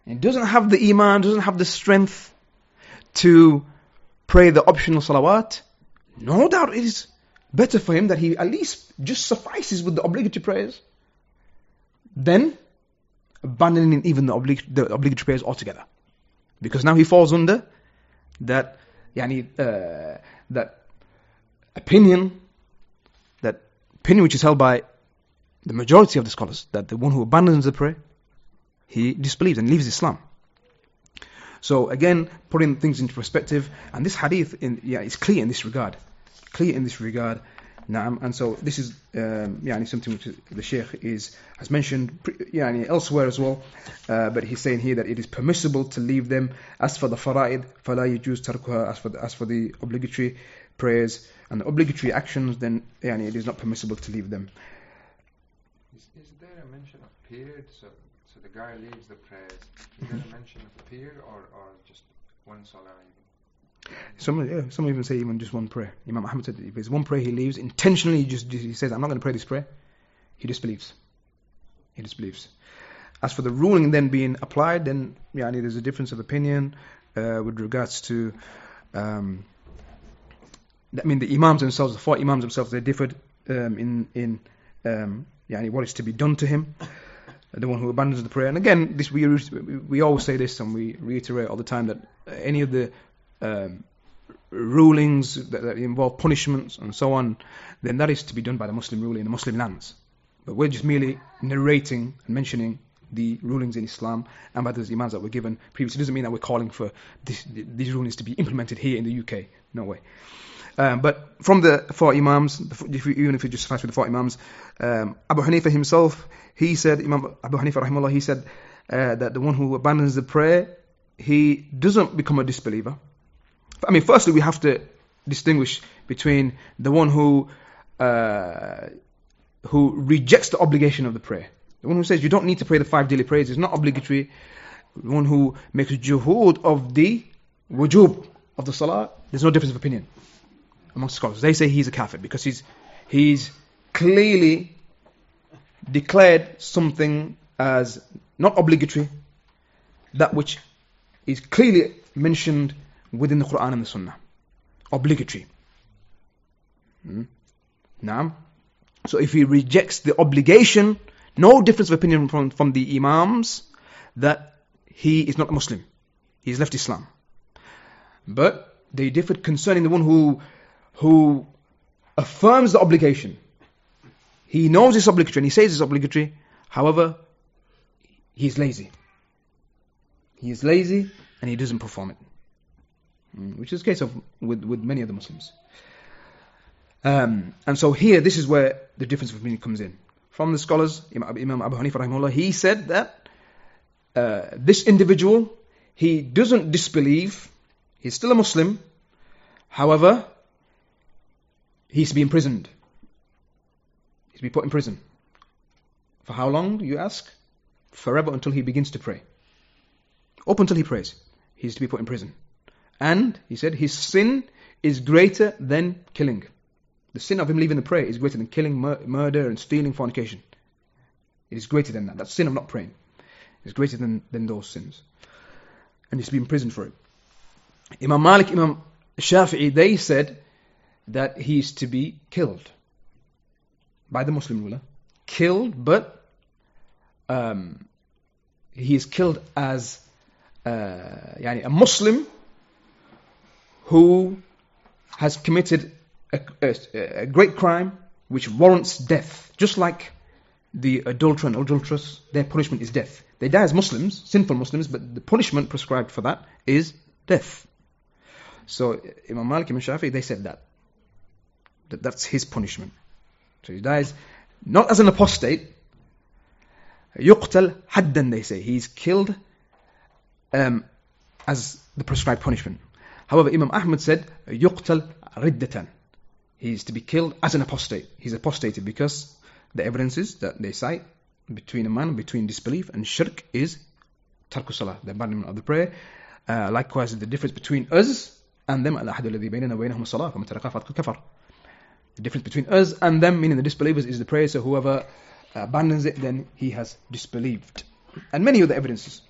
He doesn't have the iman, doesn't have the strength to pray the optional salawat, no doubt it is better for him that he at least just suffices with the obligatory prayers, then abandoning even the, oblig- the obligatory prayers altogether. Because now he falls under that, yani, uh, that opinion, that opinion which is held by the majority of the scholars, that the one who abandons the prayer, he disbelieves and leaves Islam. So again, putting things into perspective, and this hadith, in, yeah, is clear in this regard. Clear in this regard. Naam, and so this is um, yani something which the Sheikh is has mentioned yani elsewhere as well, uh, but he's saying here that it is permissible to leave them. As for the fara'id, فَلَا يَجُوز تَرْكُهَا As for the, as for the obligatory prayers and the obligatory actions, then yani it is not permissible to leave them. Is, is there a mention of period? So, so the guy leaves the prayers. Is there a mention of period or, or just one salah? Some, yeah, some even say even just one prayer. Imam Muhammad said if it's one prayer he leaves intentionally, he just he says I'm not going to pray this prayer. He disbelieves. He disbelieves. As for the ruling then being applied, then yeah, I mean, there's a difference of opinion uh, with regards to. Um, I mean, the imams themselves, the four imams themselves, they differed um, in in um, yeah, what is to be done to him. The one who abandons the prayer, and again, this we we always say this and we reiterate all the time that any of the um, rulings that, that, involve punishments and so on, then that is to be done by the Muslim ruler in the Muslim lands. But we're just merely narrating and mentioning the rulings in Islam and by those imams that were given previously. It doesn't mean that we're calling for this, these rulings to be implemented here in the UK. No way. Um, but from the four imams, if even if you just suffice with the four imams, um, Abu Hanifa himself, he said, Imam Abu Hanifa rahimahullah, he said uh, that the one who abandons the prayer, he doesn't become a disbeliever. I mean, firstly, we have to distinguish between the one who uh, who rejects the obligation of the prayer. The one who says you don't need to pray the five daily prayers is not obligatory. The one who makes juhud of the wujub of the salah, there's no difference of opinion amongst scholars. They say he's a kafir because he's he's clearly declared something as not obligatory, that which is clearly mentioned within the Quran and the Sunnah. Obligatory. Hmm? Now, so if he rejects the obligation, no difference of opinion from, from the Imams that he is not a Muslim. He's left Islam. But they differed concerning the one who who affirms the obligation. He knows it's obligatory and he says it's obligatory. However, he's lazy. He is lazy and he doesn't perform it. Mm, Which is the case of with, with many of the Muslims. Um, and so here, this is where the difference of opinion comes in. From the scholars, Imam Abu Hanifa rahimahullah, he said that uh, this individual, he doesn't disbelieve, he's still a Muslim, however, he's to be imprisoned. He's to be put in prison. For how long, you ask? Forever until he begins to pray. Up until he prays, he's to be put in prison. And, he said, his sin is greater than killing. The sin of him leaving the prayer is greater than killing, mur- murder, and stealing, fornication. It is greater than that. That sin of not praying is greater than, than those sins. And he's to be imprisoned for it. Imam Malik, Imam Shafi'i, they said that he is to be killed by the Muslim ruler. Killed, but um, he is killed as uh, yani a Muslim who has committed a, a, a, great crime which warrants death. Just like the adulterer and adulteress, their punishment is death. They die as Muslims, sinful Muslims, but the punishment prescribed for that is death. So Imam Malik and Shafi, they said that that. That's his punishment. So he dies not as an apostate, yuqtal haddan, they say. He's killed um, as the prescribed punishment. However, Imam Ahmad said, yuqtal riddatan. He's to be killed as an apostate. He's apostated because the evidences that they cite between a man, between disbelief and shirk is tarku salah, the abandonment of the prayer. Uh, likewise, the difference between us and them, al-ahadu alladhi baynana wa baynahum as-salah, faman taraka faqad kafar. The difference between us and them, meaning the disbelievers, is the prayer. So whoever abandons it, then he has disbelieved. And many other evidences.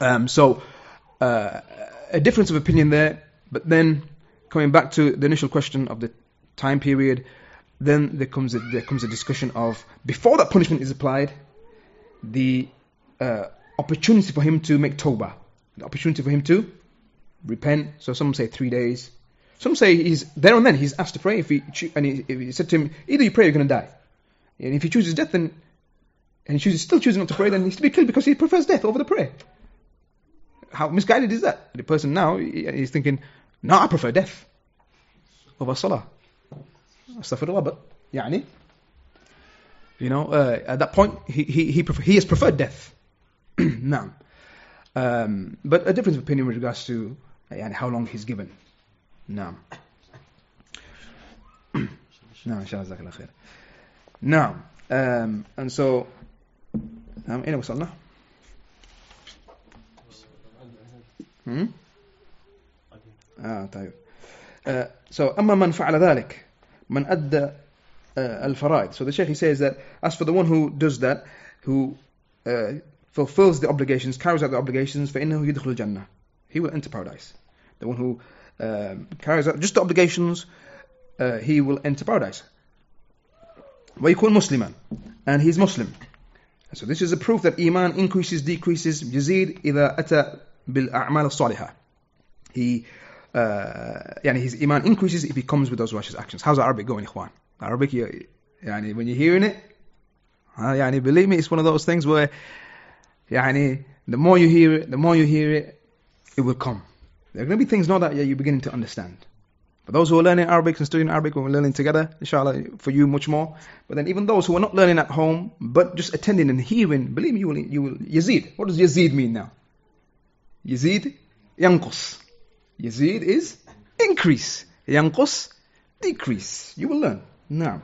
Um, so, uh, a difference of opinion there, but then coming back to the initial question of the time period, then there comes a, there comes a discussion of before that punishment is applied, the uh, opportunity for him to make tawbah, the opportunity for him to repent. So some say three days. Some say he's there and then he's asked to pray. If he and he, he said to him, either you pray or you're going to die. And if he chooses death, then and he chooses, still chooses not to pray, then he's to be killed because he prefers death over the prayer. How misguided is that? The person now is thinking, no, I prefer death over salah. Astaghfirullah, but yani, you know, uh, at that point he he he, prefer, he has preferred death. now, um, but a difference of opinion with regards to and how long he's given. نعم. نعم شاء الله الله خير. نعم. Um, and so نعم أين وصلنا؟ Hmm? آه طيب. Uh, so أما من فعل ذلك من أدى uh, الفرائض. So the Shaykh he says that as for the one who does that, who uh, fulfills the obligations, carries out the obligations, فإنه يدخل الجنة. He will enter paradise. The one who um, carries out just the obligations, uh, he will enter paradise. ويكون مسلما and he's Muslim. So this is a proof that iman increases, decreases, يزيد إذا أتى بالأعمال الصالحة. He uh, يعني his iman increases if he comes with those righteous actions. How's Arabic going, إخوان? Arabic, you- يعني when you're hearing it, uh, يعني believe me, it's one of those things where يعني the more you hear it, the more you hear it, it will come. There are going to be things now that yeah, you're beginning to understand. For those who are learning Arabic and studying Arabic, we're learning together, inshallah, for you much more. But then even those who are not learning at home, but just attending and hearing, believe me, you will, you will, Yazid. What does Yazid mean now? Yazid, yanqus. Yazid is increase. Yanqus, decrease. You will learn. Now.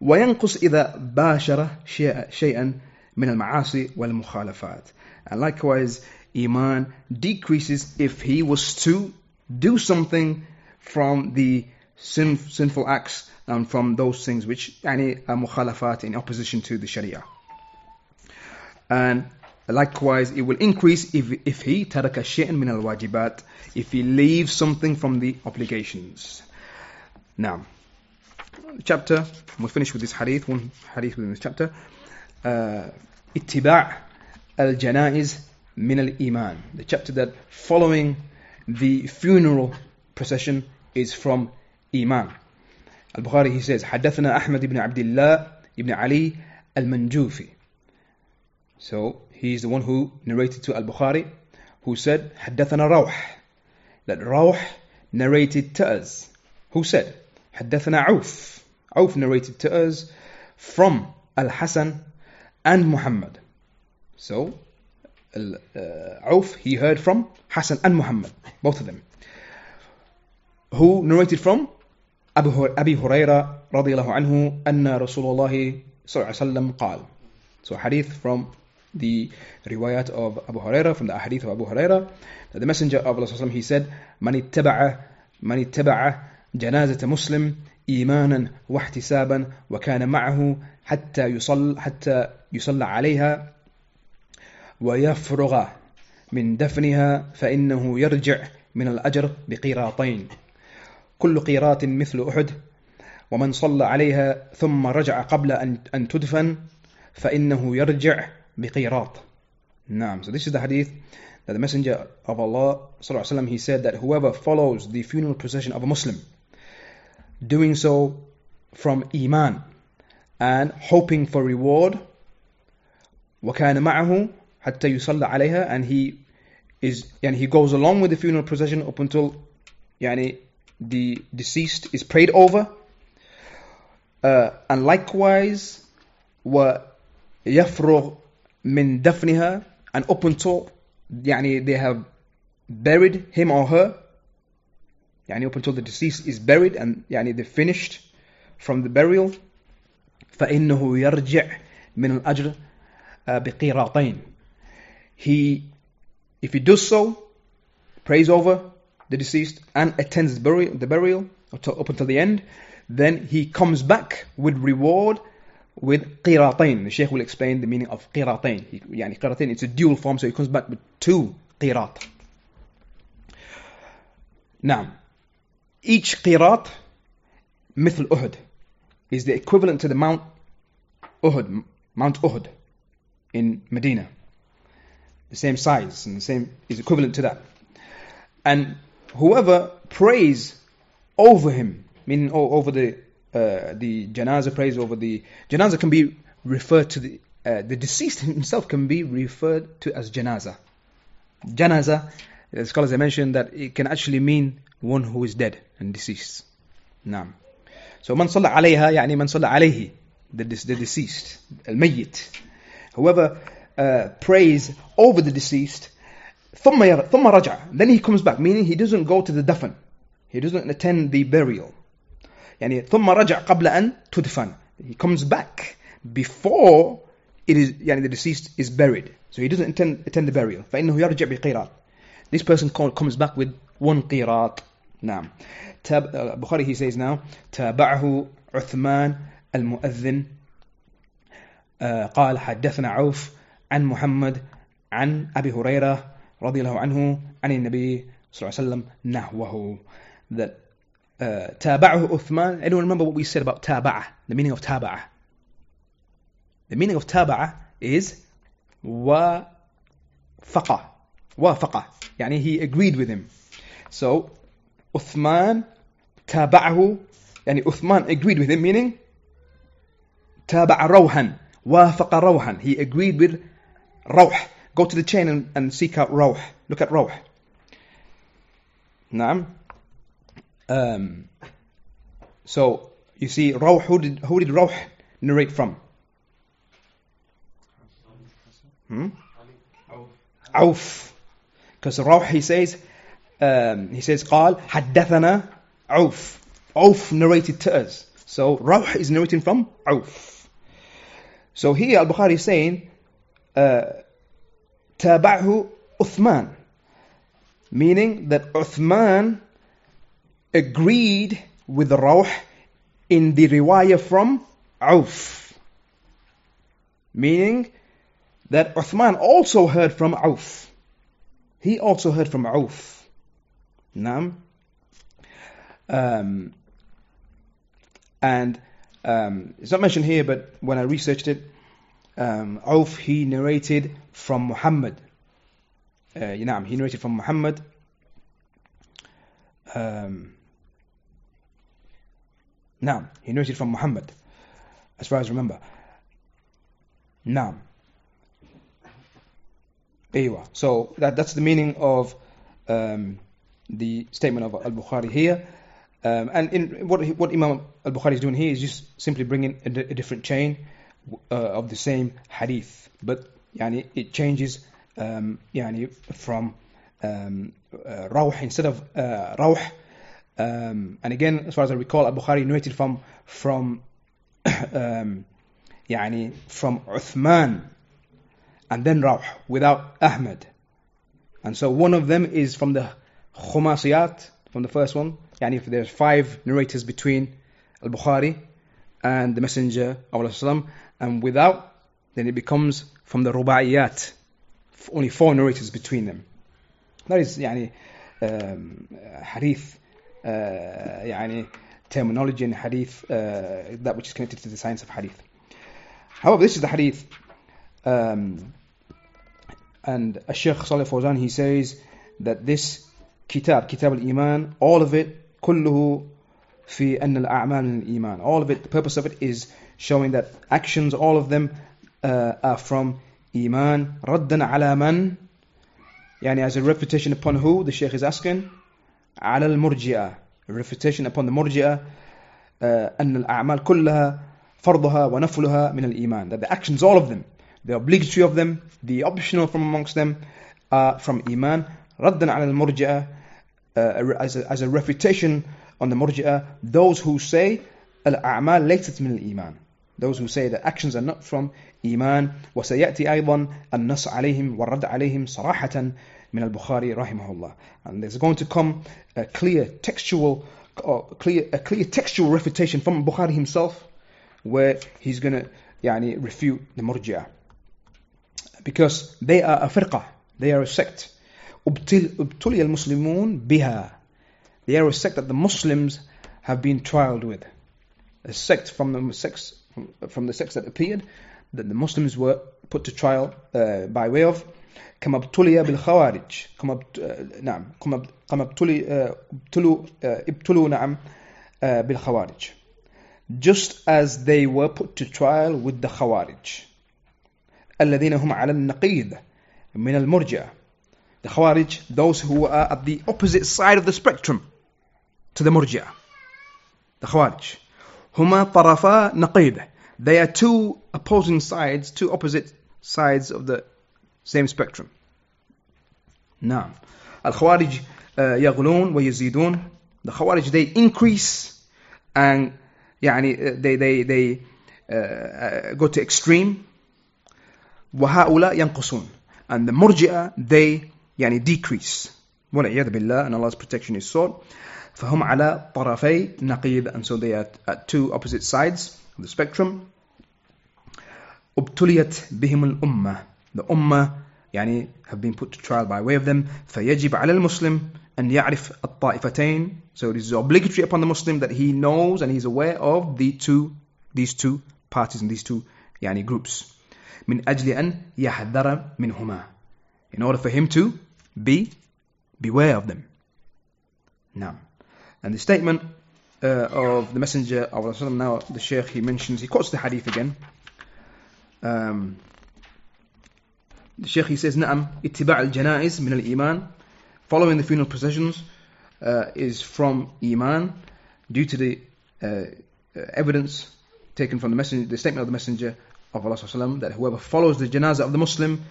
وينقص إذا باشر شيء- شيئا من المعاصي والمخالفات. And likewise, Iman decreases if he was to do something from the sin, sinful acts and from those things which يعني are mukhalafat in opposition to the Sharia. And likewise, it will increase if, if he ترك شيئا من الواجبات, if he leaves something from the obligations. Now, chapter, we'll finish with this hadith, one hadith within this chapter. Uh, اتباع الجنائز min al Iman, the chapter that following the funeral procession is from Iman. Al Bukhari he says, Hadathana Ahmad ibn Abdullah ibn Ali al Manjufi. So he is the one who narrated to Al Bukhari, who said, Hadathana Rawh, that Rawh narrated to us. Who said, Hadathana Auf. Auf narrated to us from Al Hasan and Muhammad. So Auf, he heard from Hassan and Muhammad, both of them. Who narrated from? Abu, Abi Huraira radiallahu anhu, anna Rasulullah sallallahu alaihi wasallam قال. So hadith from the riwayat of Abu Huraira, from the hadith of Abu Huraira, that the Messenger of Allah he said, من اتبع من اتبع جنازة مسلم إيمانا واحتسابا وكان معه حتى يصل حتى يصلى عليها ويفرغ من دفنها فإنه يرجع من الأجر بقيراطين كل قيراط مثل أحد ومن صلى عليها ثم رجع قبل أن تدفن فإنه يرجع بقيراط نعم so this is the hadith that the messenger of Allah صلى الله عليه وسلم he said that whoever follows the funeral procession of a Muslim doing so from iman and hoping for reward وكان معه حتى يصلى عليها and he is and he goes along with the funeral procession up until يعني the deceased is prayed over uh, and likewise ويفرغ من دفنها and up until يعني they have buried him or her يعني up until the deceased is buried and يعني they finished from the burial فإنه يرجع من الأجر بقيراطين he, if he does so, prays over the deceased and attends the burial, the burial up until the end, then he comes back with reward with qiratain. The Sheikh will explain the meaning of qiratain. Yani qiratain, it's a dual form, so he comes back with two qirat. Now, each qirat, mithl Uhud, is the equivalent to the Mount Uhud, Mount Uhud in Medina the same size and the same is equivalent to that. And whoever prays over him, meaning over the uh, the janaza prays over the janaza can be referred to the uh, the deceased himself can be referred to as janaza. Janaza, the scholars I mentioned that it can actually mean one who is dead and deceased. Naam. So man salla alayha, يعني man salla alayhi, the, the deceased, al-mayyit. Whoever uh, prays over the deceased ثم ير, ثم رجع then he comes back meaning he doesn't go to the dafn he doesn't attend the burial يعني ثم رجع قبل أن تدفن he comes back before it is يعني the deceased is buried so he doesn't attend, attend the burial فإنه يرجع بقيراط this person comes back with one قيراط نعم تاب, Bukhari he says now تابعه عثمان المؤذن uh, قال حدثنا عوف عن محمد عن أبي هريرة رضي الله عنه عن النبي صلى الله عليه وسلم نحوه. That uh, تابعه عثمان. Anyone remember what we said about تابعه. The meaning of تابعه. The meaning of تابعه is وافق وافق يعني he agreed with him. So عثمان تابعه. يعني عثمان agreed with him. Meaning تابع روحا. وافق روحا. He agreed with روح go to the chain and, and seek out روح look at روح نعم um, so you see روح who did, who did روح narrate from hmm? عوف because روح he says um, he says قال حدثنا عوف عوف narrated to us so روح is narrating from عوف so here Al-Bukhari is saying uh, tabahu Uthman, meaning that Uthman agreed with Rawh in the riwayah from Auf, meaning that Uthman also heard from Auf. He also heard from Auf. Nam. Um, and um, it's not mentioned here, but when I researched it, um, Auf he narrated from Muhammad uh, نعم he narrated from Muhammad um, نعم he narrated from Muhammad as far as I remember نعم Aywa. So that, that's the meaning of um, the statement of Al-Bukhari here. Um, and in what, what Imam Al-Bukhari is doing here is just simply bringing a, di- a different chain uh, of the same hadith. But yani, it changes um, yani, from um, uh, rawh instead of uh, rawh. Um, and again, as far as I recall, Al-Bukhari narrated from from um, يعني from Uthman and then Rawh without Ahmed. And so one of them is from the Khumasiyat, from the first one. Yani if there's five narrators between Al-Bukhari and the Messenger of Allah and without, then it becomes from the rubaiyat, only four narrators between them. That is يعني, um, hadith, uh, يعني, terminology in hadith, uh, that which is connected to the science of hadith. However, this is the hadith. Um, and Sheikh Salih Fawzan, he says that this kitab, kitab al-iman, all of it, كله في أن الأعمال من الإيمان. All of it, the purpose of it is showing that actions, all of them uh, are from iman. ردا على من? يعني as a refutation upon who? The Sheikh is asking. على المرجئة. A refutation upon the murji'ah. Uh, أن الأعمال كلها فرضها ونفلها من الإيمان. That the actions, all of them, the obligatory of them, the optional from amongst them, are from Iman. ردا على المرجئة uh, as, a, as a refutation on the murji'ah, those who say الأعمال ليست من الإيمان. Those who say that actions are not from إيمان وسيأتي أيضا النص عليهم والرد عليهم صراحة من البخاري رحمه الله. And there's going to come a clear textual, uh, clear, a clear textual refutation from Bukhari himself where he's going to يعني, refute the murji'ah. Because they are a firqa, they are a sect. ابتل- ابتلي المسلمون بها. They are a sect that the Muslims have been trialed with. A sect from the sects from, the sects that appeared that the Muslims were put to trial uh, by way of كما bilkhawarij, بالخوارج كما نعم كما كما just as they were put to trial with the خوارج الذين هم على النقيض من المرجئة the خوارج those who are at the opposite side of the spectrum to the مرجئة the خوارج هما طرفا نقيض they are two opposing sides two opposite sides of the same spectrum نعم الخوارج uh, يغلون ويزيدون the Khawarij they increase and يعني uh, they they they uh, uh, go to extreme وهؤلاء ينقصون and the murji'ah they يعني decrease والعياذ بالله and Allah's protection is sought فهم على طرفي نقيض and so they are at two opposite sides of the spectrum ابتليت بهم الأمة the ummah يعني have been put to trial by way of them فيجب على المسلم أن يعرف الطائفتين so it is obligatory upon the Muslim that he knows and he's aware of the two these two parties and these two يعني groups من أجل أن يحذر منهما in order for him to be beware of them now and the statement uh, of the messenger of Allah now the sheikh he mentions he quotes the hadith again um, the sheikh he says نعم اتباع الجنائز من الإيمان following the funeral processions uh, is from Iman due to the uh, uh, evidence taken from the messenger, the statement of the messenger of Allah sallallahu that whoever follows the janazah of the Muslim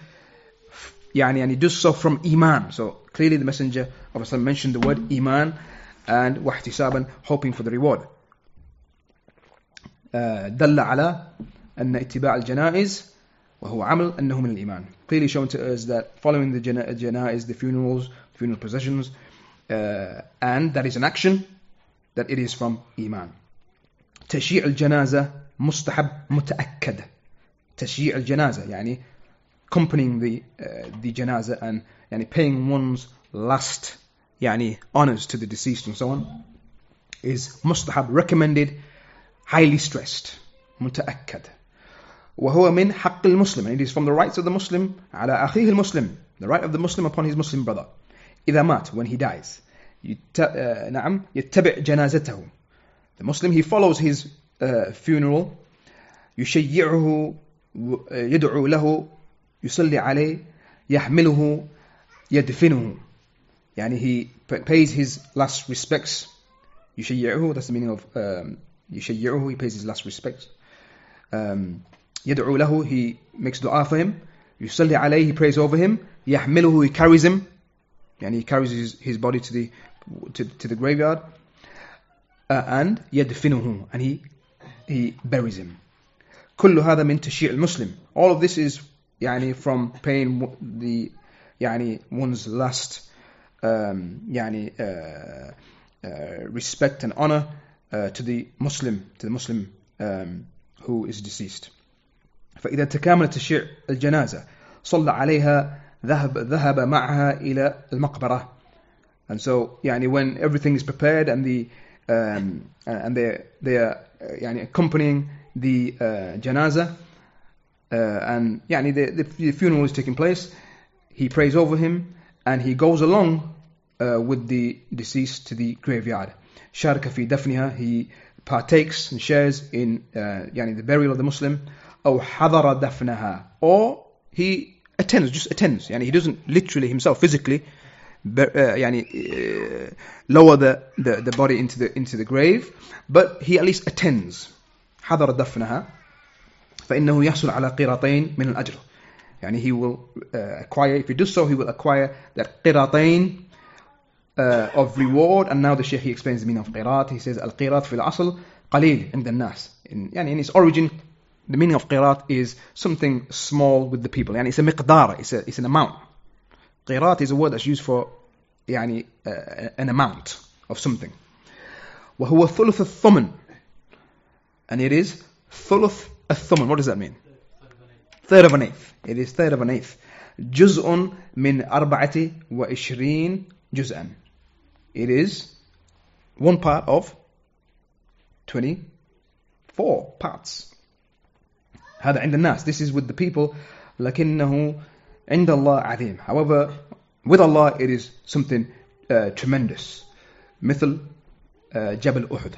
يعني and he does so from Iman so clearly the messenger of Allah mentioned the word Iman and واحتسابا hoping for the reward uh, دل على أن اتباع الجنائز وهو عمل أنه من الإيمان clearly shown to us that following the jana- janaiz the funerals funeral processions uh, and that is an action that it is from إيمان تشييع الجنازة مستحب متأكد تشييع الجنازة يعني accompanying the uh, the جنازة and يعني paying one's last يعني honors to the deceased and so on is mustahab recommended highly stressed متأكد وهو من حق المسلم and it is from the rights of the Muslim على أخيه المسلم the right of the Muslim upon his Muslim brother إذا مات when he dies يت... uh, نعم يتبع جنازته the Muslim he follows his uh, funeral يشيعه و- يدعو له يصلي عليه يحمله يدفنه يعني he pays his last respects يشيعه that's the meaning of um, يشيعه he pays his last respects um, يدعو له he makes dua for him يصلي عليه he prays over him يحمله he carries him يعني he carries his, his body to the to, to the graveyard uh, and يدفنه and he he buries him كل هذا من تشيع المسلم all of this is يعني from paying the يعني one's last um, يعني uh, uh, respect and honor uh, to the Muslim to the Muslim um, who is deceased فإذا تكامل تشيع الجنازة صلى عليها ذهب ذهب معها إلى المقبرة and so يعني when everything is prepared and the um, and they they are uh, يعني accompanying the uh, janaza uh, and يعني the, the funeral is taking place he prays over him and he goes along uh, with the deceased to the graveyard شارك في دفنها he partakes and shares in uh, يعني the burial of the Muslim أو حضر دفنها or he attends just attends يعني he doesn't literally himself physically uh, يعني uh, lower the, the, the body into the into the grave but he at least attends حضر دفنها فإنه يحصل على قيراطين من الأجر يعني he will uh, acquire if he does so he will acquire that قيراطين uh, of reward and now the Sheikh he explains the meaning of قيراط he says القيراط في الأصل قليل عند الناس in, يعني in its origin the meaning of قيراط is something small with the people يعني it's a مقدار it's, a, it's an amount قيراط is a word that's used for يعني uh, an amount of something وهو ثلث الثمن and it is ثلث الثمن what does that mean third of an eighth it is third of an eighth جزء من أربعة وعشرين جزءا it is one part of 24 parts هذا عند الناس this is with the people لكنه عند الله عظيم however with Allah it is something uh, tremendous مثل uh, جبل أحد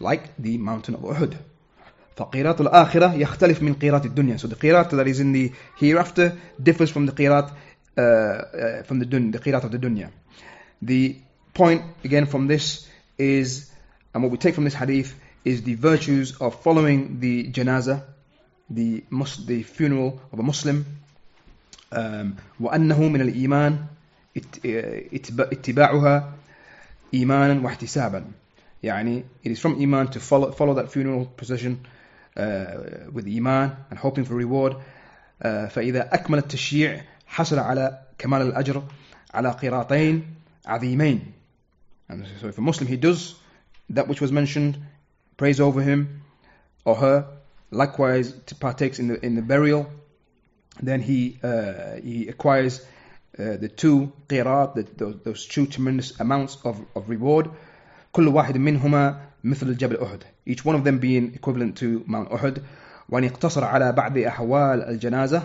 like the mountain of Uhud فقيرات الآخرة يختلف من قيرات الدنيا so the قيرات that is in the hereafter differs from the قيرات uh, uh, from the, dun- the قيرات of the dunya the point again from this is and what we take from this hadith is the virtues of following the janazah the, mus- the funeral of a Muslim um, وأنه من الإيمان اتباعها إيمانا واحتسابا يعني it is from iman to follow, follow that funeral procession uh, with iman and hoping for reward uh, فإذا أكمل التشييع حصل على كمال الأجر على قيراطين عظيمين and so if a Muslim he does that which was mentioned prays over him or her likewise partakes in the in the burial then he uh, he acquires uh, the two qirat, the, those, those two tremendous amounts of, of reward. كل واحد منهما مثل الجبل أحد. Each one of them being equivalent to Mount Uhud. وأن يقتصر على بعض أحوال الجنازة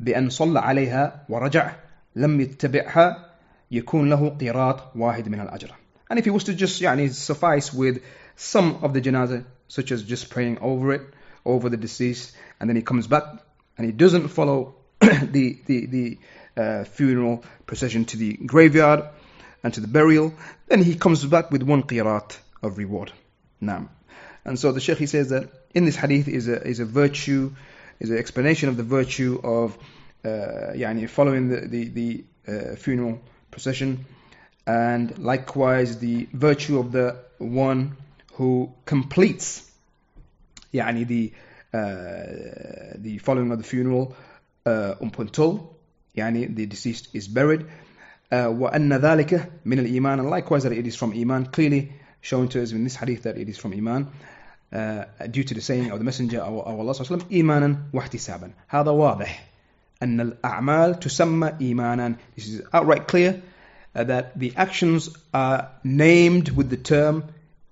بأن صلى عليها ورجع لم يتبعها يكون له قيراط واحد من الأجر. And if he was to just يعني suffice with some of the janazah, such as just praying over it, over the deceased, and then he comes back and he doesn't follow the the the uh, funeral procession to the graveyard and to the burial, then he comes back with one qirat of reward. Now, and so the Sheikh he says that in this hadith is a is a virtue, is an explanation of the virtue of uh, يعني following the the, the uh, funeral procession, and likewise the virtue of the one who completes يعني the uh, the following of the funeral uh, up until يعني the deceased is buried uh, وأن ذلك من الإيمان and likewise that it is from Iman clearly shown to us in this hadith that it is from Iman uh, due to the saying of the messenger of, of Allah صلى الله عليه وسلم إيمانا واحتسابا هذا واضح أن الأعمال تسمى إيمانا this is outright clear uh, that the actions are named with the term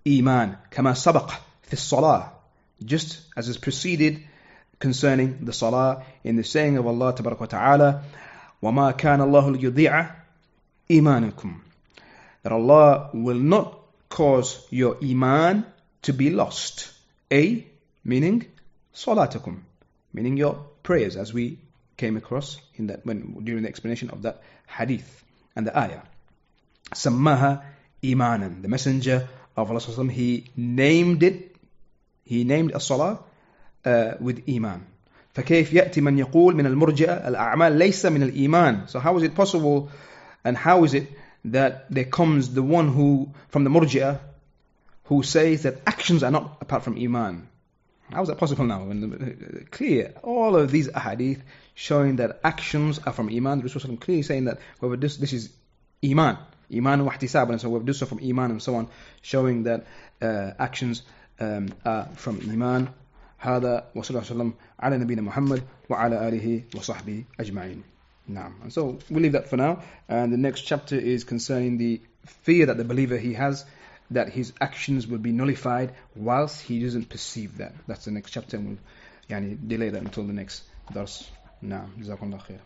إيمان كما سبق في الصلاة just as is preceded concerning the salah in the saying of Allah تبارك وتعالى وما كان الله ليضيع إيمانكم that Allah will not cause your iman to be lost. A meaning salatakum, meaning your prayers, as we came across in that when during the explanation of that hadith and the ayah. Sammaha imanan. The messenger of Allah sallallahu alaihi wasallam, he named it, he named as-salah uh, with iman. فكيف يأتي من يقول من المرجئة الأعمال ليس من الإيمان So how is it possible and how is it that there comes the one who from the murji'ah who says that actions are not apart from iman how is that possible now when the, clear all of these ahadith showing that actions are from iman the Rasul clearly saying that whoever this this is iman iman wa ihtisab and so whoever does so from iman and so on showing that uh, actions um, are from iman هذا وصلى الله وسلم على نبينا محمد وعلى آله وصحبه أجمعين now, and so we'll leave that for now. And the next chapter is concerning the fear that the believer he has that his actions will be nullified whilst he doesn't perceive that. That's the next chapter, and we'll yani, delay that until the next dars. Now, khair.